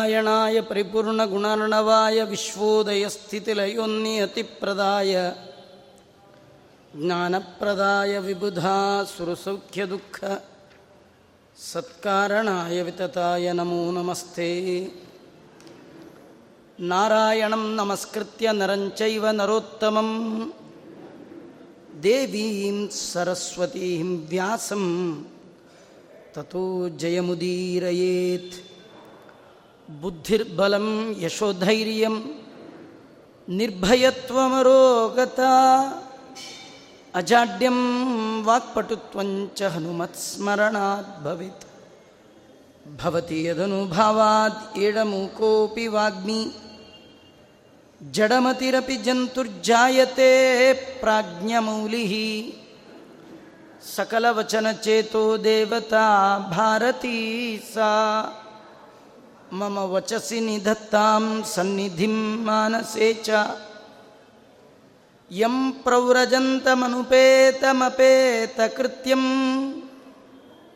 नारायणाय परिपूर्णगुणार्णवाय विश्वोदयस्थितिलयोन्नियतिप्रदाय ज्ञानप्रदाय विबुधा सुरसौख्यदुःख सत्कारणाय वितताय नमो नमस्ते नारायणं नमस्कृत्य नरं चैव नरोत्तमं देवीं सरस्वतीं व्यासं ततो जयमुदीरयेत् ಬುದ್ಧಿರ್ಬಲಂ ಯಶೋಧೈರ್ಯಂ ನಿರ್ಭಯತ್ವಮರೋಗತ ಅಜಾಡ್ಯಂ ವಾಕ್ಪಟುತ್ವಂಚ ಹನುಮತ್ಸ್ಮರಣಾತ್ ಭವಿತ್. ಭವತಿ ಯದನುಭಾವಾತ್ ಏಡಮೂಕೋಪಿ ವಾಗ್ಮಿ. ಜಡಮತಿರಪಿ ಜಂತುರ್ಜಾಯತೆ ಪ್ರಾಜ್ಞಮೌಲಿ. ಸಕಲವಚನಚೇತೋ ದೇವತಾ ಭಾರತೀ ಸಾ ಮಮ ವಚಸಿ ನಿಧತ್ತಾಂ ಸನ್ನಿಧಿಂ ಮಾನಸೇ ಚ ಯಂ ಪ್ರವ್ರಜಂತಮನುಪೇತಮಪೇತಕೃತ್ಯಂ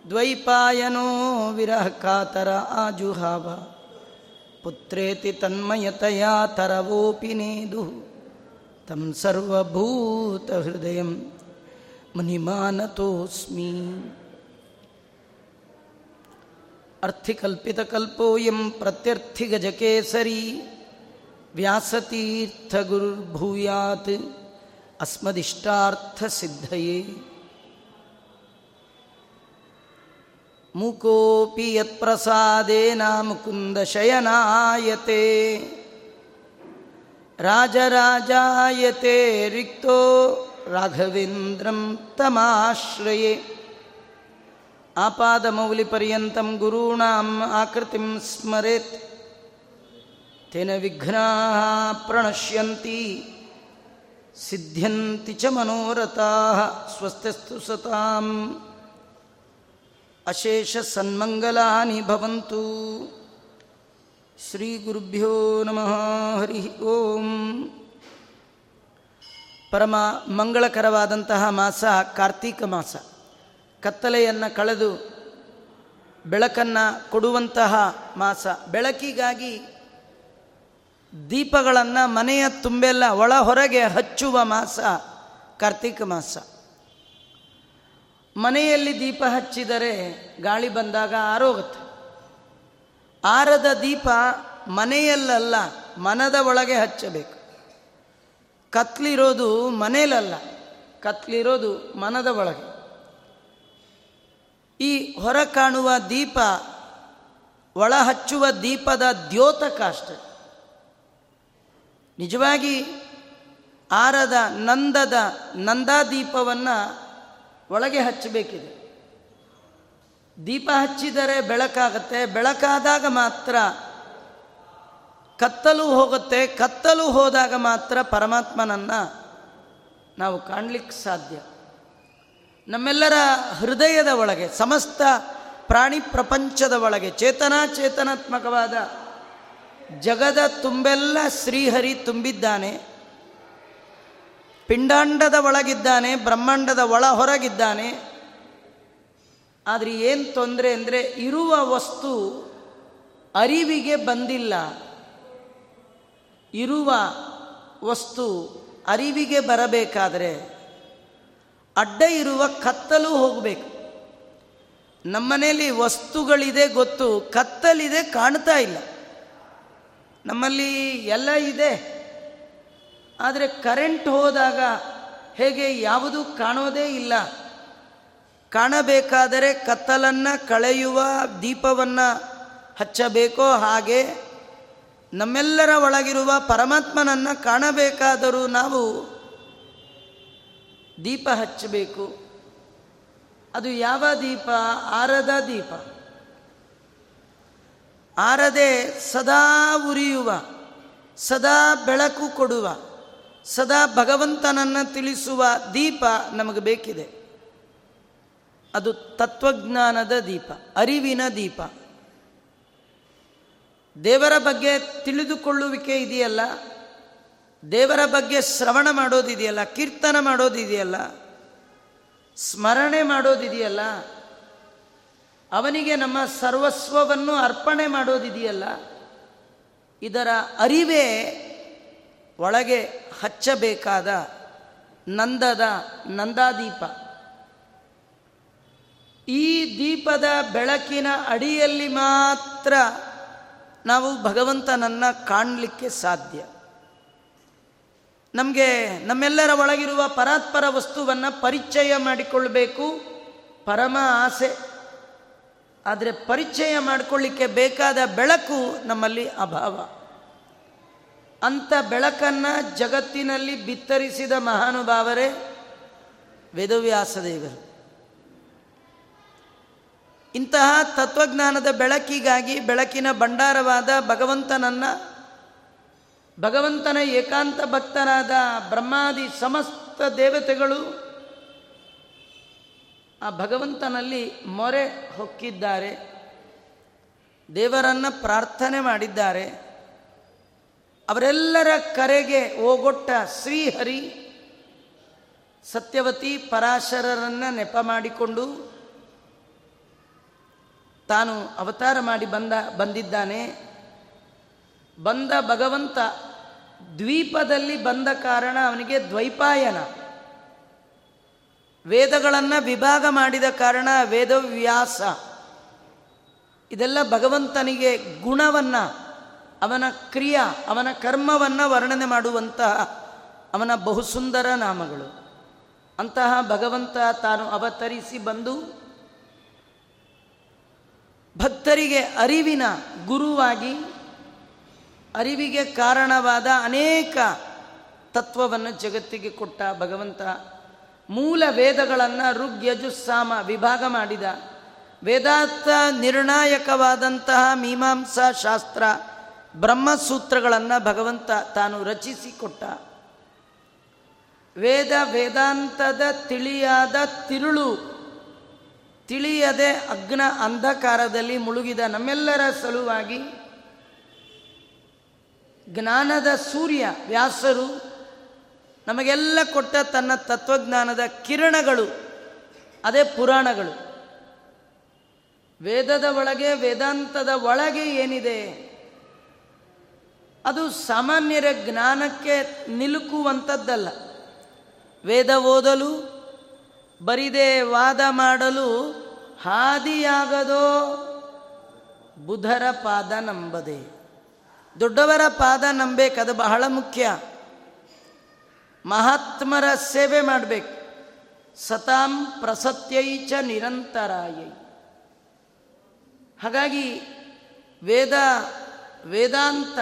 ದ್ವೈಪಾಯನೋ ವಿರಹ ಕಾತರ ಆಜುಹಾವ ಪುತ್ರೇತಿ ತನ್ಮಯತಯಾ ತರವೋಪಿ ನೇದು ತಂ ಸರ್ವಭೂತ ಹೃದಯ ಮುನಿಮಾನತೋಸ್ಮಿ ಅರ್ಥಿಕಲ್ಪಿತಕಲ್ಪೋಯಂ ಪ್ರತ್ಯರ್ಥಿಗಜಕೇಸರಿ ವ್ಯಾಸತೀರ್ಥಗುರುರ್ಭೂಯಾತ್ ಅಸ್ಮದಿಷ್ಟಾರ್ಥಸಿದ್ಧಯೇ ಮುಕೋಪಿ ಯತ್ಪ್ರಸಾದೇನ ಮುಕುಂದಶಯನಾಯತೆ ರಾಜರಾಜಾಯತೆ ರಿಕ್ತೋ ರಾಘವೇಂದ್ರಂ ತಮಾಶ್ರಯೇ ಆಪಾದಮೌಲಿಪರ್ಯಂತಂ ಗುರುಣಾಂ ಆಕೃತಿಂ ಸ್ಮರೆತ್. ತೇನ ವಿಘ್ನಾ ಪ್ರಣಶ್ಯಂತಿ, ಸಿದ್ಧ್ಯಂತಿ ಚ ಮನೋರಥಾ ಸ್ವಸ್ಥಸ್ತು ಸತಾಂ. ಅಶೇಷ ಸನ್ಮಂಗಲಾನಿ ಭವಂತು. ಶ್ರೀ ಗುರುಭ್ಯೋ ನಮಃ ಹರಿ ಓಂ. ಪರಮ ಮಂಗಳಕರವಾದಂತಹ ಮಾಸ ಕಾರ್ತೀಕ ಮಾಸ. ಕತ್ತಲೆಯನ್ನು ಕಳೆದು ಬೆಳಕನ್ನು ಕೊಡುವಂತಹ ಮಾಸ. ಬೆಳಕಿಗಾಗಿ ದೀಪಗಳನ್ನು ಮನೆಯ ತುಂಬೆಲ್ಲ ಒಳ ಹೊರಗೆ ಹಚ್ಚುವ ಮಾಸ, ಕಾರ್ತಿಕ ಮಾಸ. ಮನೆಯಲ್ಲಿ ದೀಪ ಹಚ್ಚಿದರೆ ಗಾಳಿ ಬಂದಾಗ ಆರೋಗುತ್ತೆ. ಆರದ ದೀಪ ಮನೆಯಲ್ಲಲ್ಲ, ಮನದ ಒಳಗೆ ಹಚ್ಚಬೇಕು. ಕತ್ಲಿರೋದು ಮನೆಯಲ್ಲಲ್ಲ ಕತ್ಲಿರೋದು ಮನದ ಒಳಗೆ. ಈ ಹೊರ ಕಾಣುವ ದೀಪ, ಒಳ ಹಚ್ಚುವ ದೀಪದ ದ್ಯೋತಕ ಅಷ್ಟೆ. ನಿಜವಾಗಿ ಆರದ ನಂದದ ನಂದಾದೀಪವನ್ನು ಒಳಗೆ ಹಚ್ಚಬೇಕಿದೆ. ದೀಪ ಹಚ್ಚಿದರೆ ಬೆಳಕಾಗತ್ತೆ, ಬೆಳಕಾದಾಗ ಮಾತ್ರ ಕತ್ತಲು ಹೋಗುತ್ತೆ, ಕತ್ತಲು ಹೋದಾಗ ಮಾತ್ರ ಪರಮಾತ್ಮನನ್ನು ನಾವು ಕಾಣಲಿಕ್ಕೆ ಸಾಧ್ಯ. ನಮ್ಮೆಲ್ಲರ ಹೃದಯದ ಒಳಗೆ, ಸಮಸ್ತ ಪ್ರಾಣಿ ಪ್ರಪಂಚದ ಒಳಗೆ, ಚೇತನಾಚೇತನಾತ್ಮಕವಾದ ಜಗದ ತುಂಬೆಲ್ಲ ಶ್ರೀಹರಿ ತುಂಬಿದ್ದಾನೆ. ಪಿಂಡಾಂಡದ ಒಳಗಿದ್ದಾನೆ, ಬ್ರಹ್ಮಾಂಡದ ಒಳ ಹೊರಗಿದ್ದಾನೆ. ಆದರೆ ಏನು ತೊಂದರೆ ಅಂದರೆ ಇರುವ ವಸ್ತು ಅರಿವಿಗೆ ಬಂದಿಲ್ಲ. ಇರುವ ವಸ್ತು ಅರಿವಿಗೆ ಬರಬೇಕಾದರೆ ಅಡ್ಡ ಇರುವ ಕತ್ತಲು ಹೋಗಬೇಕು. ನಮ್ಮನೆಯಲ್ಲಿ ವಸ್ತುಗಳಿದೆ ಗೊತ್ತು, ಕತ್ತಲಿದೆ ಕಾಣ್ತಾ ಇಲ್ಲ. ನಮ್ಮಲ್ಲಿ ಎಲ್ಲ ಇದೆ, ಆದರೆ ಕರೆಂಟ್ ಹೋದಾಗ ಹೇಗೆ ಯಾವುದು ಕಾಣೋದೇ ಇಲ್ಲ. ಕಾಣಬೇಕಾದರೆ ಕತ್ತಲನ್ನು ಕಳೆಯುವ ದೀಪವನ್ನು ಹಚ್ಚಬೇಕೋ ಹಾಗೆ ನಮ್ಮೆಲ್ಲರ ಒಳಗಿರುವ ಪರಮಾತ್ಮನನ್ನು ಕಾಣಬೇಕಾದರೂ ನಾವು ದೀಪ ಹಚ್ಚಬೇಕು. ಅದು ಯಾವ ದೀಪ? ಆರದ ದೀಪ. ಆರದೆ ಸದಾ ಉರಿಯುವ, ಸದಾ ಬೆಳಕು ಕೊಡುವ, ಸದಾ ಭಗವಂತನನ್ನು ತಿಳಿಸುವ ದೀಪ ನಮಗೆ ಬೇಕಿದೆ. ಅದು ತತ್ವಜ್ಞಾನದ ದೀಪ, ಅರಿವಿನ ದೀಪ. ದೇವರ ಬಗ್ಗೆ ತಿಳಿದುಕೊಳ್ಳುವಿಕೆ ಇದೆಯಲ್ಲ? ದೇವರ ಬಗ್ಗೆ ಶ್ರವಣ ಮಾಡೋದಿದೆಯಲ್ಲ, ಕೀರ್ತನ ಮಾಡೋದಿದೆಯಲ್ಲ, ಸ್ಮರಣೆ ಮಾಡೋದಿದೆಯಲ್ಲ, ಅವನಿಗೆ ನಮ್ಮ ಸರ್ವಸ್ವವನ್ನು ಅರ್ಪಣೆ ಮಾಡೋದಿದೆಯಲ್ಲ, ಇದರ ಅರಿವೇ ಒಳಗೆ ಹಚ್ಚಬೇಕಾದ ನಂದದ ನಂದಾದೀಪ. ಈ ದೀಪದ ಬೆಳಕಿನ ಅಡಿಯಲ್ಲಿ ಮಾತ್ರ ನಾವು ಭಗವಂತನನ್ನು ಕಾಣಲಿಕ್ಕೆ ಸಾಧ್ಯ. ನಮಗೆ ನಮ್ಮೆಲ್ಲರ ಒಳಗಿರುವ ಪರಾತ್ಪರ ವಸ್ತುವನ್ನು ಪರಿಚಯ ಮಾಡಿಕೊಳ್ಳಬೇಕು ಪರಮ ಆಸೆ. ಆದರೆ ಪರಿಚಯ ಮಾಡಿಕೊಳ್ಳಿಕ್ಕೆ ಬೇಕಾದ ಬೆಳಕು ನಮ್ಮಲ್ಲಿ ಅಭಾವ. ಅಂಥ ಬೆಳಕನ್ನು ಜಗತ್ತಿನಲ್ಲಿ ಬಿತ್ತರಿಸಿದ ಮಹಾನುಭಾವರೇ ವೇದವ್ಯಾಸದೇವರು. ಇಂತಹ ತತ್ವಜ್ಞಾನದ ಬೆಳಕಿಗಾಗಿ ಬೆಳಕಿನ ಭಂಡಾರವಾದ ಭಗವಂತನನ್ನು ಭಗವಂತನ ಏಕಾಂತ ಭಕ್ತನಾದ ಬ್ರಹ್ಮಾದಿ ಸಮಸ್ತ ದೇವತೆಗಳು ಆ ಭಗವಂತನಲ್ಲಿ ಮೊರೆ ಹೊಕ್ಕಿದ್ದಾರೆ, ದೇವರನ್ನು ಪ್ರಾರ್ಥನೆ ಮಾಡಿದ್ದಾರೆ. ಅವರೆಲ್ಲರ ಕರೆಗೆ ಓಗೊಟ್ಟ ಶ್ರೀಹರಿ ಸತ್ಯವತಿ ಪರಾಶರರನ್ನು ನೆಪ ಮಾಡಿಕೊಂಡು ತಾನು ಅವತಾರ ಮಾಡಿ ಬಂದ ಬಂದಿದ್ದಾನೆ. ಬಂದ ಭಗವಂತ ದ್ವೀಪದಲ್ಲಿ ಬಂದ ಕಾರಣ ಅವನಿಗೆ ದ್ವೈಪಾಯನ. ವೇದಗಳನ್ನು ವಿಭಾಗ ಮಾಡಿದ ಕಾರಣ ವೇದವ್ಯಾಸ. ಇದೆಲ್ಲ ಭಗವಂತನಿಗೆ ಗುಣವನ್ನು, ಅವನ ಕ್ರಿಯಾ, ಅವನ ಕರ್ಮವನ್ನು ವರ್ಣನೆ ಮಾಡುವಂತಹ ಅವನ ಬಹುಸುಂದರ ನಾಮಗಳು. ಅಂತಹ ಭಗವಂತ ತಾನು ಅವತರಿಸಿ ಬಂದು ಭಕ್ತರಿಗೆ ಅರಿವಿನ ಗುರುವಾಗಿ ಅರಿವಿಗೆ ಕಾರಣವಾದ ಅನೇಕ ತತ್ವವನ್ನು ಜಗತ್ತಿಗೆ ಕೊಟ್ಟ ಭಗವಂತ. ಮೂಲ ವೇದಗಳನ್ನು ಋಗ್ ಯಜುಸ್ಸಾಮ ವಿಭಾಗ ಮಾಡಿದ. ವೇದಾಂತ ನಿರ್ಣಾಯಕವಾದಂತಹ ಮೀಮಾಂಸಾ ಶಾಸ್ತ್ರ ಬ್ರಹ್ಮಸೂತ್ರಗಳನ್ನು ಭಗವಂತ ತಾನು ರಚಿಸಿಕೊಟ್ಟ. ವೇದ ವೇದಾಂತದ ತಿಳಿಯಾದ ತಿರುಳು, ತಿಳಿಯದೆ ಅಗ್ನ ಅಂಧಕಾರದಲ್ಲಿ ಮುಳುಗಿದ ನಮ್ಮೆಲ್ಲರ ಸಲುವಾಗಿ ಜ್ಞಾನದ ಸೂರ್ಯ ವ್ಯಾಸರು ನಮಗೆಲ್ಲ ಕೊಟ್ಟ ತನ್ನ ತತ್ವಜ್ಞಾನದ ಕಿರಣಗಳು, ಅದೇ ಪುರಾಣಗಳು. ವೇದದ ಒಳಗೆ, ವೇದಾಂತದ ಒಳಗೆ ಏನಿದೆ? ಅದು ಸಾಮಾನ್ಯರ ಜ್ಞಾನಕ್ಕೆ ನಿಲುಕುವಂಥದ್ದಲ್ಲ. ವೇದ ಓದಲು, ಬರಿದೆ ವಾದ ಮಾಡಲು ಹಾದಿಯಾಗದೋ ಬುಧರ ಪಾದ ನಂಬದೆ. ದೊಡ್ಡವರ ಪಾದ ನಂಬೇಕು ಅದು ಬಹಳ ಮುಖ್ಯ. ಮಹಾತ್ಮರ ಸೇವೆ ಮಾಡಬೇಕು. ಸತಾಂ ಪ್ರಸತ್ಯೈಚ ನಿರಂತರಾಯೈ. ಹಾಗಾಗಿ ವೇದ, ವೇದಾಂತ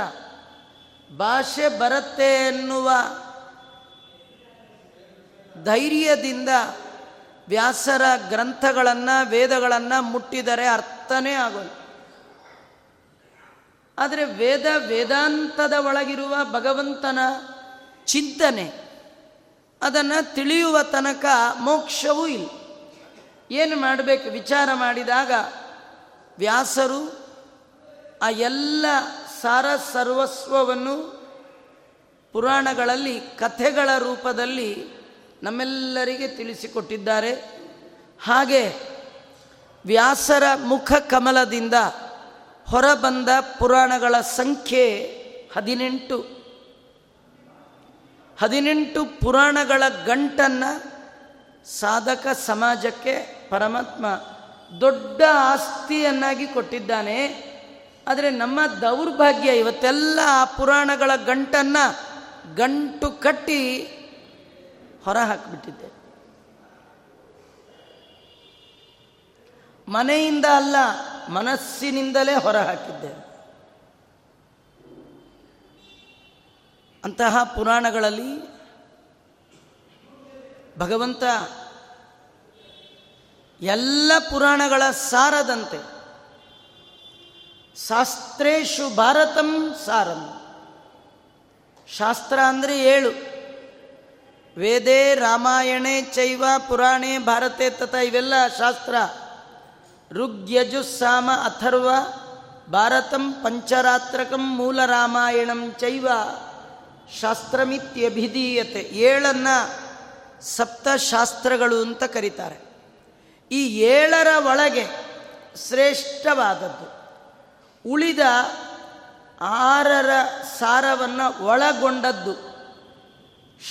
ಭಾಷೆ ಬರುತ್ತೆ ಎನ್ನುವ ಧೈರ್ಯದಿಂದ ವ್ಯಾಸರ ಗ್ರಂಥಗಳನ್ನು, ವೇದಗಳನ್ನು ಮುಟ್ಟಿದರೆ ಅರ್ಥನೇ ಆಗೋಲ್ಲ. ಆದರೆ ವೇದ ವೇದಾಂತದ ಒಳಗಿರುವ ಭಗವಂತನ ಚಿಂತನೆ, ಅದನ್ನು ತಿಳಿಯುವ ತನಕ ಮೋಕ್ಷವೂ ಇಲ್ಲ. ಏನು ಮಾಡಬೇಕು? ವಿಚಾರ ಮಾಡಿದಾಗ ವ್ಯಾಸರು ಆ ಎಲ್ಲ ಸಾರ ಸರ್ವಸ್ವವನ್ನು ಪುರಾಣಗಳಲ್ಲಿ, ಕಥೆಗಳ ರೂಪದಲ್ಲಿ ನಮ್ಮೆಲ್ಲರಿಗೆ ತಿಳಿಸಿಕೊಟ್ಟಿದ್ದಾರೆ. ಹಾಗೆ ವ್ಯಾಸರ ಮುಖ ಕಮಲದಿಂದ ಹೊರಬಂದ ಪುರಾಣಗಳ ಸಂಖ್ಯೆ ಹದಿನೆಂಟು. ಹದಿನೆಂಟು ಪುರಾಣಗಳ ಗಂಟನ್ನು ಸಾಧಕ ಸಮಾಜಕ್ಕೆ ಪರಮಾತ್ಮ ದೊಡ್ಡ ಆಸ್ತಿಯನ್ನಾಗಿ ಕೊಟ್ಟಿದ್ದಾನೆ. ಆದರೆ ನಮ್ಮ ದೌರ್ಭಾಗ್ಯ ಇವತ್ತೆಲ್ಲ ಆ ಪುರಾಣಗಳ ಗಂಟನ್ನು ಗಂಟು ಕಟ್ಟಿ ಹೊರ ಹಾಕಿಬಿಟ್ಟಿದ್ದೆ ಮನೆಯಿಂದ ಅಲ್ಲ ಮನಸ್ಸಿನಿಂದಲೇ ಹೊರಹಾಕಿದ್ದೆ. ಅಂತಹ ಪುರಾಣಗಳಲ್ಲಿ ಭಗವಂತ ಎಲ್ಲ ಪುರಾಣಗಳ ಸಾರದಂತೆ ಶಾಸ್ತ್ರೇಶು ಭಾರತಂ ಸಾರಂ. ಶಾಸ್ತ್ರ ಅಂದರೆ ಏಳು. ವೇದೇ ರಾಮಾಯಣೆ ಚೈವ ಪುರಾಣೆ ಭಾರತೆ ತಥಾ ಇವೆಲ್ಲ ಶಾಸ್ತ್ರ. ಋಗ್ಯಜುಸ್ಸಾಮ ಅಥರ್ವ, ಭಾರತಂ ಪಂಚರಾತ್ರಕಂ ಮೂಲ ರಾಮಾಯಣಂ ಚೈವ, ಶಾಸ್ತ್ರಮಿತ್ಯಭಿಧೀಯತೆ. ಏಳನ್ನ ಸಪ್ತಶಾಸ್ತ್ರಗಳು ಅಂತ ಕರೀತಾರೆ. ಈ ಏಳರ ಒಳಗೆ ಶ್ರೇಷ್ಠವಾದದ್ದು. ಉಳಿದ ಆರರ ಸಾರವನ್ನು ಒಳಗೊಂಡದ್ದು.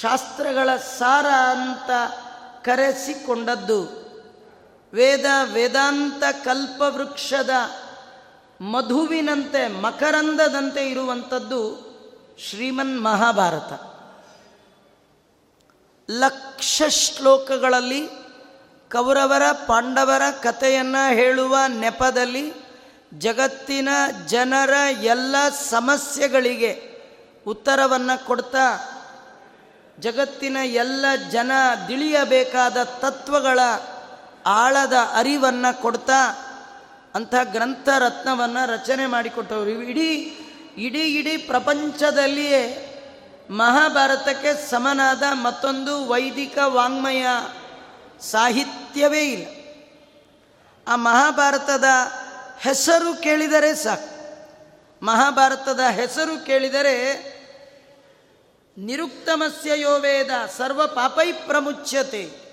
ಶಾಸ್ತ್ರಗಳ ಸಾರ ಅಂತ ಕರೆಸಿಕೊಂಡದ್ದು. ವೇದ ವೇದಾಂತ ಕಲ್ಪವೃಕ್ಷದ ಮಧುವಿನಂತೆ ಮಕರಂದದಂತೆ ಇರುವಂಥದ್ದು ಶ್ರೀಮನ್ ಮಹಾಭಾರತ. ಲಕ್ಷ ಶ್ಲೋಕಗಳಲ್ಲಿ ಕೌರವರ, ಪಾಂಡವರ ಕಥೆಯನ್ನು ಹೇಳುವ ನೆಪದಲ್ಲಿ ಜಗತ್ತಿನ ಜನರ ಎಲ್ಲ ಸಮಸ್ಯೆಗಳಿಗೆ ಉತ್ತರವನ್ನು ಕೊಡ್ತಾ ಜಗತ್ತಿನ ಎಲ್ಲ ಜನ ತಿಳಿಯಬೇಕಾದ ತತ್ವಗಳ ಆಳದ ಅರಿವನ್ನು ಕೊಡ್ತಾ ಅಂಥ ಗ್ರಂಥ ರತ್ನವನ್ನು ರಚನೆ ಮಾಡಿಕೊಟ್ಟವರು. ಇಡೀ ಇಡೀ ಇಡೀ ಪ್ರಪಂಚದಲ್ಲಿಯೇ ಮಹಾಭಾರತಕ್ಕೆ ಸಮನಾದ ಮತ್ತೊಂದು ವೈದಿಕ ವಾಂಗ್ಮಯ ಸಾಹಿತ್ಯವೇ ಇಲ್ಲ. ಆ ಮಹಾಭಾರತದ ಹೆಸರು ಕೇಳಿದರೆ ಸಾಕು. ಮಹಾಭಾರತದ ಹೆಸರು ಕೇಳಿದರೆ ನಿರುಕ್ತಮಸ್ಯ ಯೋ ವೇದ ಸರ್ವ ಪಾಪೈ ಪ್ರಮುಚ್ಯತೆ.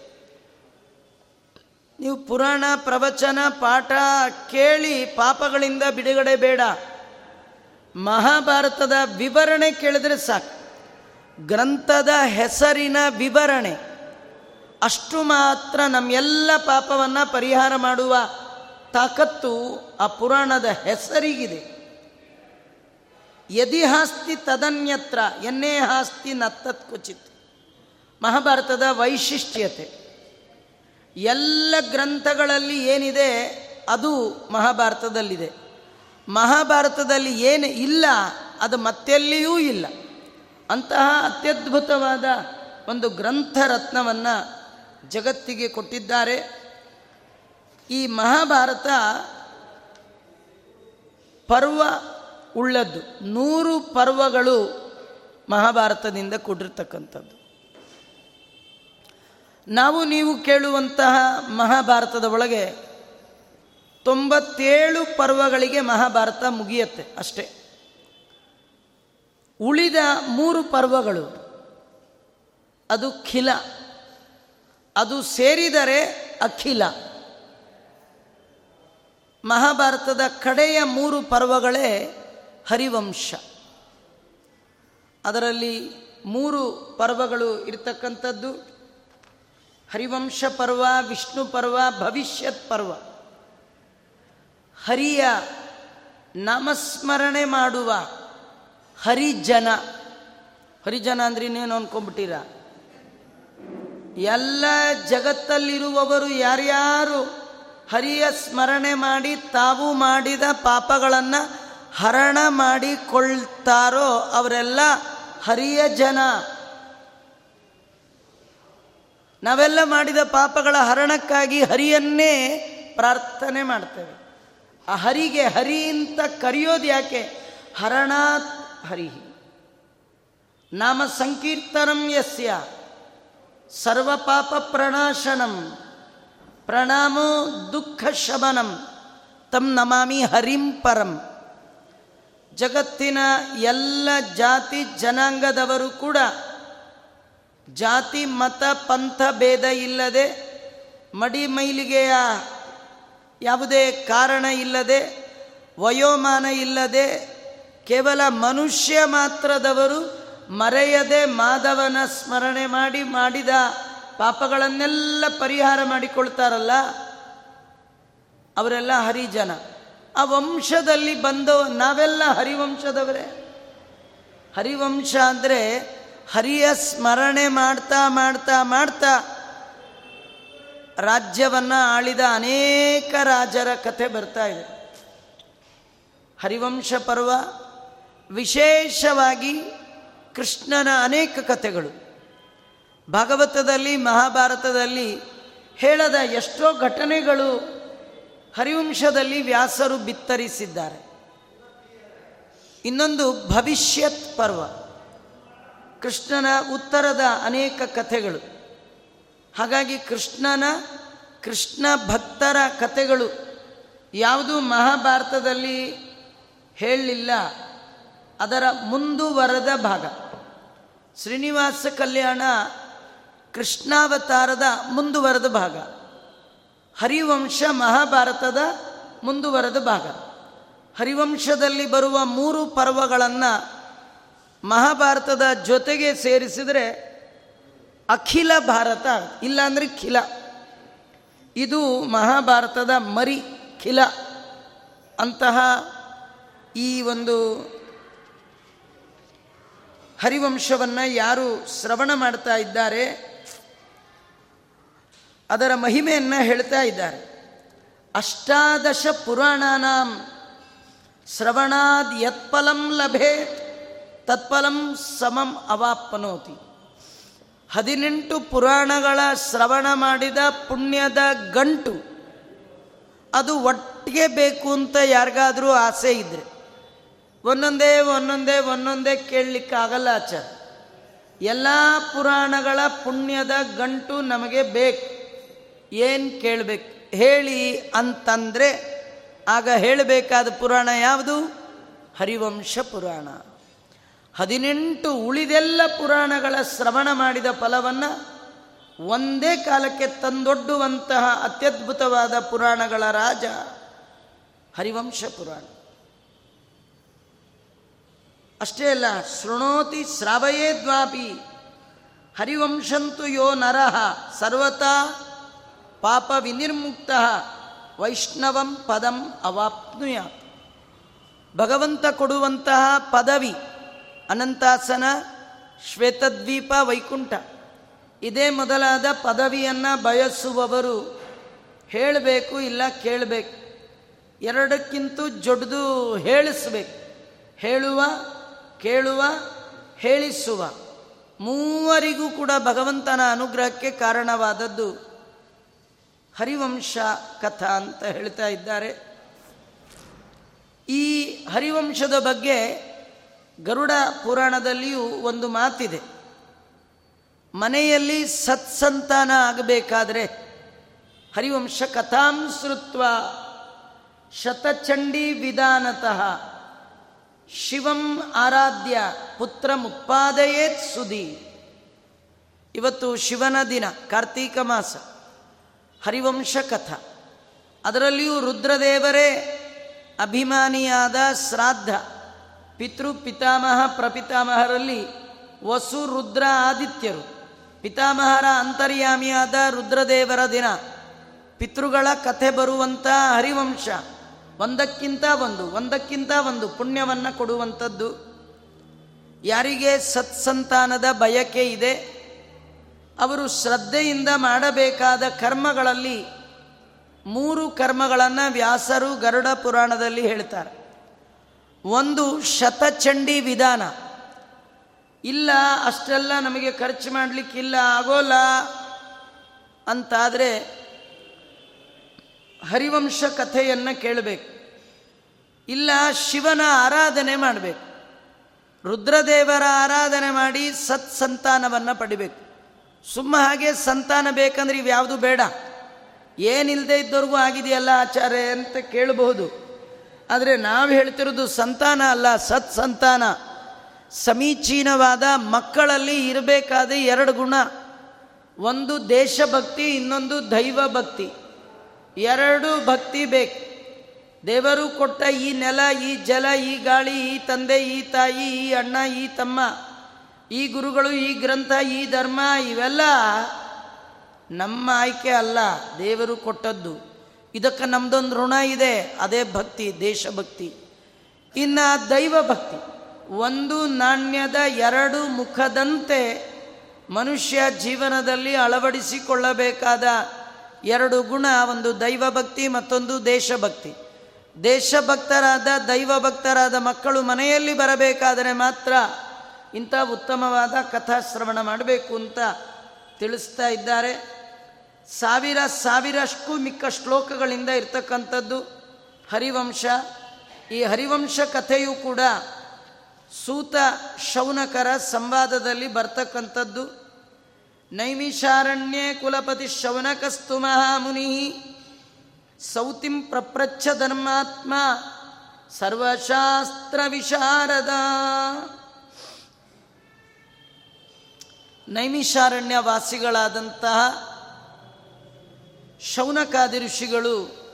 ನೀವು ಪುರಾಣ, ಪ್ರವಚನ, ಪಾಠ ಕೇಳಿ ಪಾಪಗಳಿಂದ ಬಿಡುಗಡೆ ಬೇಡ. ಮಹಾಭಾರತದ ವಿವರಣೆ ಕೇಳಿದರೆ ಸಾಕು. ಗ್ರಂಥದ ಹೆಸರಿನ ವಿವರಣೆ. ಅಷ್ಟು ಮಾತ್ರ ನಮ್ಮೆಲ್ಲ ಪಾಪವನ್ನು ಪರಿಹಾರ ಮಾಡುವ ತಾಕತ್ತು ಆ ಪುರಾಣದ ಹೆಸರಿಗಿದೆ. ಯದಿ ಹಾಸ್ತಿ ತದನ್ಯತ್ರ, ಎನ್ನೇ ಹಾಸ್ತಿ ನತ್ತತ್ ಕುಚಿತ್ ಮಹಾಭಾರತದ ವೈಶಿಷ್ಟ್ಯತೆ. ಎಲ್ಲ ಗ್ರಂಥಗಳಲ್ಲಿ ಏನಿದೆ ಅದು ಮಹಾಭಾರತದಲ್ಲಿದೆ. ಮಹಾಭಾರತದಲ್ಲಿ ಏನು ಇಲ್ಲ, ಅದು ಮತ್ತೆಲ್ಲಿಯೂ ಇಲ್ಲ. ಅಂತಹ ಅತ್ಯದ್ಭುತವಾದ ಒಂದು ಗ್ರಂಥ ರತ್ನವನ್ನು ಜಗತ್ತಿಗೆ ಕೊಟ್ಟಿದ್ದಾರೆ. ಈ ಮಹಾಭಾರತ ಪರ್ವ ಉಳ್ಳದ್ದು. ನೂರು ಪರ್ವಗಳು ಮಹಾಭಾರತದಿಂದ ಕೊಟ್ಟಿರ್ತಕ್ಕಂಥದ್ದು ನಾವು ನೀವು ಕೇಳುವಂತಹ ಮಹಾಭಾರತದ ಒಳಗೆ ತೊಂಬತ್ತೇಳು ಪರ್ವಗಳಿಗೆ ಮಹಾಭಾರತ ಮುಗಿಯತ್ತೆ ಅಷ್ಟೇ. ಉಳಿದ ಮೂರು ಪರ್ವಗಳು, ಅದು ಖಿಲ. ಅದು ಸೇರಿದರೆ ಅಖಿಲ. ಮಹಾಭಾರತದ ಕಡೆಯ ಮೂರು ಪರ್ವಗಳೇ ಹರಿವಂಶ. ಅದರಲ್ಲಿ ಮೂರು ಪರ್ವಗಳು ಇರ್ತಕ್ಕಂಥದ್ದು ಹರಿವಂಶ ಪರ್ವ, ವಿಷ್ಣು ಪರ್ವ, ಭವಿಷ್ಯತ್ ಪರ್ವ. ಹರಿಯ ನಾಮಸ್ಮರಣೆ ಮಾಡುವ ಹರಿಜನ. ಹರಿಜನ ಅಂದ್ರೆ ಇನ್ನೇನು ಎಲ್ಲ ಜಗತ್ತಲ್ಲಿರುವವರು ಯಾರ್ಯಾರು ಹರಿಯ ಸ್ಮರಣೆ ಮಾಡಿ ತಾವು ಮಾಡಿದ ಪಾಪಗಳನ್ನು ಹರಣ ಮಾಡಿಕೊಳ್ತಾರೋ ಅವರೆಲ್ಲ ಹರಿಯ ಜನ. ನಾವೆಲ್ಲ ಮಾಡಿದ ಪಾಪಗಳ ಹರಣಕ್ಕಾಗಿ ಹರಿಯನ್ನೇ ಪ್ರಾರ್ಥನೆ ಮಾಡ್ತೇವೆ. ಆ ಹರಿಗೆ ಹರಿ ಅಂತ ಕರೆಯೋದು ಯಾಕೆ? ಹರಣಾತ್ ಹರಿ. ನಾಮ ಸಂಕೀರ್ತನಂ ಯಸ್ಯ. ಸರ್ವ ಪಾಪ ಪ್ರಣಾಶನಂ. ಪ್ರಣಾಮೋ ದುಃಖ ಶಮನಂ ತಂ ನಮಾಮಿ ಹರಿಂ ಪರಂ. ಜಗತ್ತಿನ ಎಲ್ಲ ಜಾತಿ ಜನಾಂಗದವರು ಕೂಡ ಜಾತಿ, ಮತ, ಪಂಥ ಭೇದ ಇಲ್ಲದೆ ಮಡಿ ಮೈಲಿಗೆಯ ಯಾವುದೇ ಕಾರಣ ಇಲ್ಲದೆ, ವಯೋಮಾನ ಇಲ್ಲದೆ, ಕೇವಲ ಮನುಷ್ಯ ಮಾತ್ರದವರು ಮರೆಯದೆ ಮಾಧವನ ಸ್ಮರಣೆ ಮಾಡಿ ಮಾಡಿದ ಪಾಪಗಳನ್ನೆಲ್ಲ ಪರಿಹಾರ ಮಾಡಿಕೊಳ್ತಾರಲ್ಲ, ಅವರೆಲ್ಲ ಹರಿಜನ. ಆ ವಂಶದಲ್ಲಿ ಬಂದವ ನಾವೆಲ್ಲ ಹರಿವಂಶದವರೇ. ಹರಿವಂಶ ಅಂದರೆ ಹರಿಯ ಸ್ಮರಣೆ ಮಾಡ್ತಾ ಮಾಡ್ತಾ ಮಾಡ್ತಾ ರಾಜ್ಯವನ್ನು ಆಳಿದ ಅನೇಕ ರಾಜರ ಕಥೆ ಬರ್ತಾ ಇದೆ. ಹರಿವಂಶ ಪರ್ವ ವಿಶೇಷವಾಗಿ ಕೃಷ್ಣನ ಅನೇಕ ಕಥೆಗಳು. ಭಾಗವತದಲ್ಲಿ, ಮಹಾಭಾರತದಲ್ಲಿ ಹೇಳದ ಎಷ್ಟೋ ಘಟನೆಗಳು ಹರಿವಂಶದಲ್ಲಿ ವ್ಯಾಸರು ಬಿತ್ತರಿಸಿದ್ದಾರೆ. ಇನ್ನೊಂದು ಭವಿಷ್ಯತ್ ಪರ್ವ. ಕೃಷ್ಣನ ಉತ್ತರದ ಅನೇಕ ಕಥೆಗಳು. ಹಾಗಾಗಿ ಕೃಷ್ಣನ, ಕೃಷ್ಣ ಭಕ್ತರ ಕಥೆಗಳು ಯಾವುದು ಮಹಾಭಾರತದಲ್ಲಿ ಹೇಳಲಿಲ್ಲ. ಅದರ ಮುಂದುವರೆದ ಭಾಗ. ಶ್ರೀನಿವಾಸ ಕಲ್ಯಾಣ ಕೃಷ್ಣಾವತಾರದ ಮುಂದುವರೆದ ಭಾಗ. ಹರಿವಂಶ ಮಹಾಭಾರತದ ಮುಂದುವರೆದ ಭಾಗ. ಹರಿವಂಶದಲ್ಲಿ ಬರುವ ಮೂರು ಪರ್ವಗಳನ್ನು ಮಹಾಭಾರತದ ಜೊತೆಗೆ ಸೇರಿಸಿದರೆ ಅಖಿಲ ಭಾರತ, ಇಲ್ಲಾಂದರೆ ಖಿಲ. ಇದು ಮಹಾಭಾರತದ ಮರಿ ಖಿಲ ಅಂತಹ ಈ ಒಂದು ಹರಿವಂಶವನ್ನು ಯಾರು ಶ್ರವಣ ಮಾಡ್ತಾ ಇದ್ದಾರೆ, ಅದರ ಮಹಿಮೆಯನ್ನು ಹೇಳ್ತಾ ಇದ್ದಾರೆ. ಅಷ್ಟಾದಶ ಪುರಾಣಾನಾಂ ಶ್ರವಣಾದ್ ಯತ್ಫಲಂ ಲಭೇತ್. ತತ್ಫಲಂ ಸಮಂ ಅವಾಪ್ನೋತಿ. ಹದಿನೆಂಟು ಪುರಾಣಗಳ ಶ್ರವಣ ಮಾಡಿದ ಪುಣ್ಯದ ಗಂಟು. ಅದು ಒಟ್ಟಿಗೆ ಬೇಕು ಅಂತ ಯಾರಿಗಾದರೂ ಆಸೆ ಇದ್ದರೆ ಒಂದೊಂದೇ ಒಂದೊಂದೇ ಒಂದೊಂದೇ ಕೇಳಲಿಕ್ಕಾಗಲ್ಲ ಆಚಾರ. ಎಲ್ಲ ಪುರಾಣಗಳ ಪುಣ್ಯದ ಗಂಟು ನಮಗೆ ಬೇಕು. ಏನು ಕೇಳಬೇಕು? ಹೇಳಿ ಅಂತಂದರೆ, ಆಗ ಹೇಳಬೇಕಾದ ಪುರಾಣ ಯಾವುದು? ಹರಿವಂಶ ಪುರಾಣ. ಹದಿನೆಂಟು ಉಳಿದೆಲ್ಲ ಪುರಾಣಗಳ ಶ್ರವಣ ಮಾಡಿದ ಫಲವನ್ನು ಒಂದೇ ಕಾಲಕ್ಕೆ ತಂದೊಡ್ಡುವಂತಹ ಅತ್ಯದ್ಭುತವಾದ ಪುರಾಣಗಳ ರಾಜ ಹರಿವಂಶ ಪುರಾಣ. ಅಷ್ಟೇ ಅಲ್ಲ, ಶೃಣೋತಿ ಶ್ರಾವಯೇ ದ್ವಾಪಿ, ಹರಿವಂಶಂತು ಯೋ ನರಃ, ಸರ್ವತಾ ಪಾಪ ವಿನಿರ್ಮುಕ್ತ ವೈಷ್ಣವಂ ಪದಂ ಅವಾಪ್ನುಯ. ಭಗವಂತ ಕೊಡುವಂತಹ ಪದವಿ ಅನಂತಾಸನ, ಶ್ವೇತದ್ವೀಪ, ವೈಕುಂಠ. ಇದೇ ಮೊದಲಾದ ಪದವಿಯನ್ನು ಬಯಸುವವರು ಹೇಳಬೇಕು ಇಲ್ಲ ಕೇಳಬೇಕು. ಎರಡಕ್ಕಿಂತ ಜೊಡ್ದು ಹೇಳಿಸ್ಬೇಕು. ಹೇಳುವ, ಕೇಳುವ, ಹೇಳಿಸುವ. ಮೂವರಿಗೂ ಕೂಡ ಭಗವಂತನ ಅನುಗ್ರಹಕ್ಕೆ ಕಾರಣವಾದದ್ದು ಹರಿವಂಶ ಕಥಾ ಅಂತ ಹೇಳ್ತಾ ಇದ್ದಾರೆ. ಈ ಹರಿವಂಶದ ಬಗ್ಗೆ ಗರುಡ ಪುರಾಣದಲ್ಲಿಯೂ ಒಂದು ಮಾತಿದೆ. ಮನೆಯಲ್ಲಿ ಸತ್ಸಂತಾನ ಆಗಬೇಕಾದರೆ ಹರಿವಂಶ ಕಥಾಂ ಶತಚಂಡಿ ವಿಧಾನತಃ ಶಿವಂ ಆರಾಧ್ಯ ಪುತ್ರ ಮುತ್ಪಾದಯೇತ್ ಸುದಿ ಇವತ್ತು ಶಿವನ ದಿನ, ಕಾರ್ತೀಕ ಮಾಸ, ಹರಿವಂಶ ಕಥಾ. ಅದರಲ್ಲಿಯೂ ರುದ್ರದೇವರೇ ಅಭಿಮಾನಿಯಾದ ಶ್ರಾದ್ದ. ಪಿತೃ ಪಿತಾಮಹ ಪ್ರಪಿತಾಮಹರಲ್ಲಿ ವಸು ರುದ್ರ ಆದಿತ್ಯರು. ಪಿತಾಮಹರ ಅಂತರ್ಯಾಮಿಯಾದ ರುದ್ರದೇವರ ದಿನ. ಪಿತೃಗಳ ಕಥೆ ಬರುವಂಥ ಹರಿವಂಶ. ಒಂದಕ್ಕಿಂತ ಒಂದು ಒಂದಕ್ಕಿಂತ ಒಂದು ಪುಣ್ಯವನ್ನು ಕೊಡುವಂಥದ್ದು. ಯಾರಿಗೆ ಸತ್ಸಂತಾನದ ಬಯಕೆ ಇದೆ? ಅವರು ಶ್ರದ್ಧೆಯಿಂದ ಮಾಡಬೇಕಾದ ಕರ್ಮಗಳಲ್ಲಿ ಮೂರು ಕರ್ಮಗಳನ್ನು ವ್ಯಾಸರು ಗರುಡ ಪುರಾಣದಲ್ಲಿ ಹೇಳ್ತಾರೆ. ಒಂದು ಶತಚಂಡಿ ವಿಧಾನ. ಇಲ್ಲ, ಅಷ್ಟೆಲ್ಲ ನಮಗೆ ಖರ್ಚು ಮಾಡಲಿಕ್ಕಿಲ್ಲ ಆಗೋಲ್ಲ ಅಂತಾದರೆ ಹರಿವಂಶ ಕಥೆಯನ್ನು ಕೇಳಬೇಕು. ಇಲ್ಲ, ಶಿವನ ಆರಾಧನೆ ಮಾಡಬೇಕು. ರುದ್ರದೇವರ ಆರಾಧನೆ ಮಾಡಿ ಸತ್ಸಂತಾನವನ್ನು ಪಡಿಬೇಕು. ಸುಮ್ಮ ಹಾಗೆ ಸಂತಾನ ಬೇಕಂದ್ರೆ ಇವ್ಯಾವುದು ಬೇಡ. ಏನಿಲ್ಲದೆ ಇದ್ದವ್ರಿಗೂ ಆಗಿದೆಯಲ್ಲ ಆಚಾರ್ಯ ಅಂತ ಕೇಳಬಹುದು. ಆದರೆ ನಾವು ಹೇಳ್ತಿರೋದು ಸಂತಾನ ಅಲ್ಲ, ಸತ್ಸಂತಾನ. ಸಮೀಚೀನವಾದ ಮಕ್ಕಳಲ್ಲಿ ಇರಬೇಕಾದ ಎರಡು ಗುಣ. ಒಂದು ದೇಶಭಕ್ತಿ, ಇನ್ನೊಂದು ದೈವ ಭಕ್ತಿ ಎರಡು ಭಕ್ತಿ ಬೇಕು. ದೇವರು ಕೊಟ್ಟ ಈ ನೆಲ, ಈ ಜಲ, ಈ ಗಾಳಿ, ಈ ತಂದೆ, ಈ ತಾಯಿ, ಈ ಅಣ್ಣ, ಈ ತಮ್ಮ, ಈ ಗುರುಗಳು, ಈ ಗ್ರಂಥ, ಈ ಧರ್ಮ, ಇವೆಲ್ಲ ನಮ್ಮ ಆಯ್ಕೆ ಅಲ್ಲ. ದೇವರು ಕೊಟ್ಟದ್ದು. ಇದಕ್ಕೆ ನಮ್ದೊಂದು ಋಣ ಇದೆ. ಅದೇ ಭಕ್ತಿ, ದೇಶಭಕ್ತಿ. ಇನ್ನು ದೈವ ಭಕ್ತಿ. ಒಂದು ನಾಣ್ಯದ ಎರಡು ಮುಖದಂತೆ ಮನುಷ್ಯ ಜೀವನದಲ್ಲಿ ಅಳವಡಿಸಿಕೊಳ್ಳಬೇಕಾದ ಎರಡು ಗುಣ, ಒಂದು ದೈವ ಭಕ್ತಿ, ಮತ್ತೊಂದು ದೇಶಭಕ್ತಿ. ದೇಶಭಕ್ತರಾದ ದೈವ ಭಕ್ತರಾದ ಮಕ್ಕಳು ಮನೆಯಲ್ಲಿ ಬರಬೇಕಾದರೆ ಮಾತ್ರ ಇಂಥ ಉತ್ತಮವಾದ ಕಥಾಶ್ರವಣ ಮಾಡಬೇಕು ಅಂತ ತಿಳಿಸ್ತಾ ಇದ್ದಾರೆ. ಸಾವಿರ ಸಾವಿರಷ್ಟು ಮಿಕ್ಕ ಶ್ಲೋಕಗಳಿಂದ ಇರ್ತಕ್ಕಂಥದ್ದು ಹರಿವಂಶ. ಈ ಹರಿವಂಶ ಕಥೆಯೂ ಕೂಡ ಸೂತ ಶೌನಕರ ಸಂವಾದದಲ್ಲಿ ಬರ್ತಕ್ಕಂಥದ್ದು. ನೈಮಿಷಾರಣ್ಯೇ ಕುಲಪತಿ ಶೌನಕಸ್ತು ಮಹಾಮುನಿ. ಸೌತಿಂ ಪ್ರಪ್ರಚ್ಛ ಧರ್ಮಾತ್ಮ ಸರ್ವಶಾಸ್ತ್ರ ವಿಶಾರದ. ನೈಮಿಷಾರಣ್ಯ ವಾಸಿಗಳಾದಂತಹ ಶೌನಕಾದಿ ಋಷಿಗಳು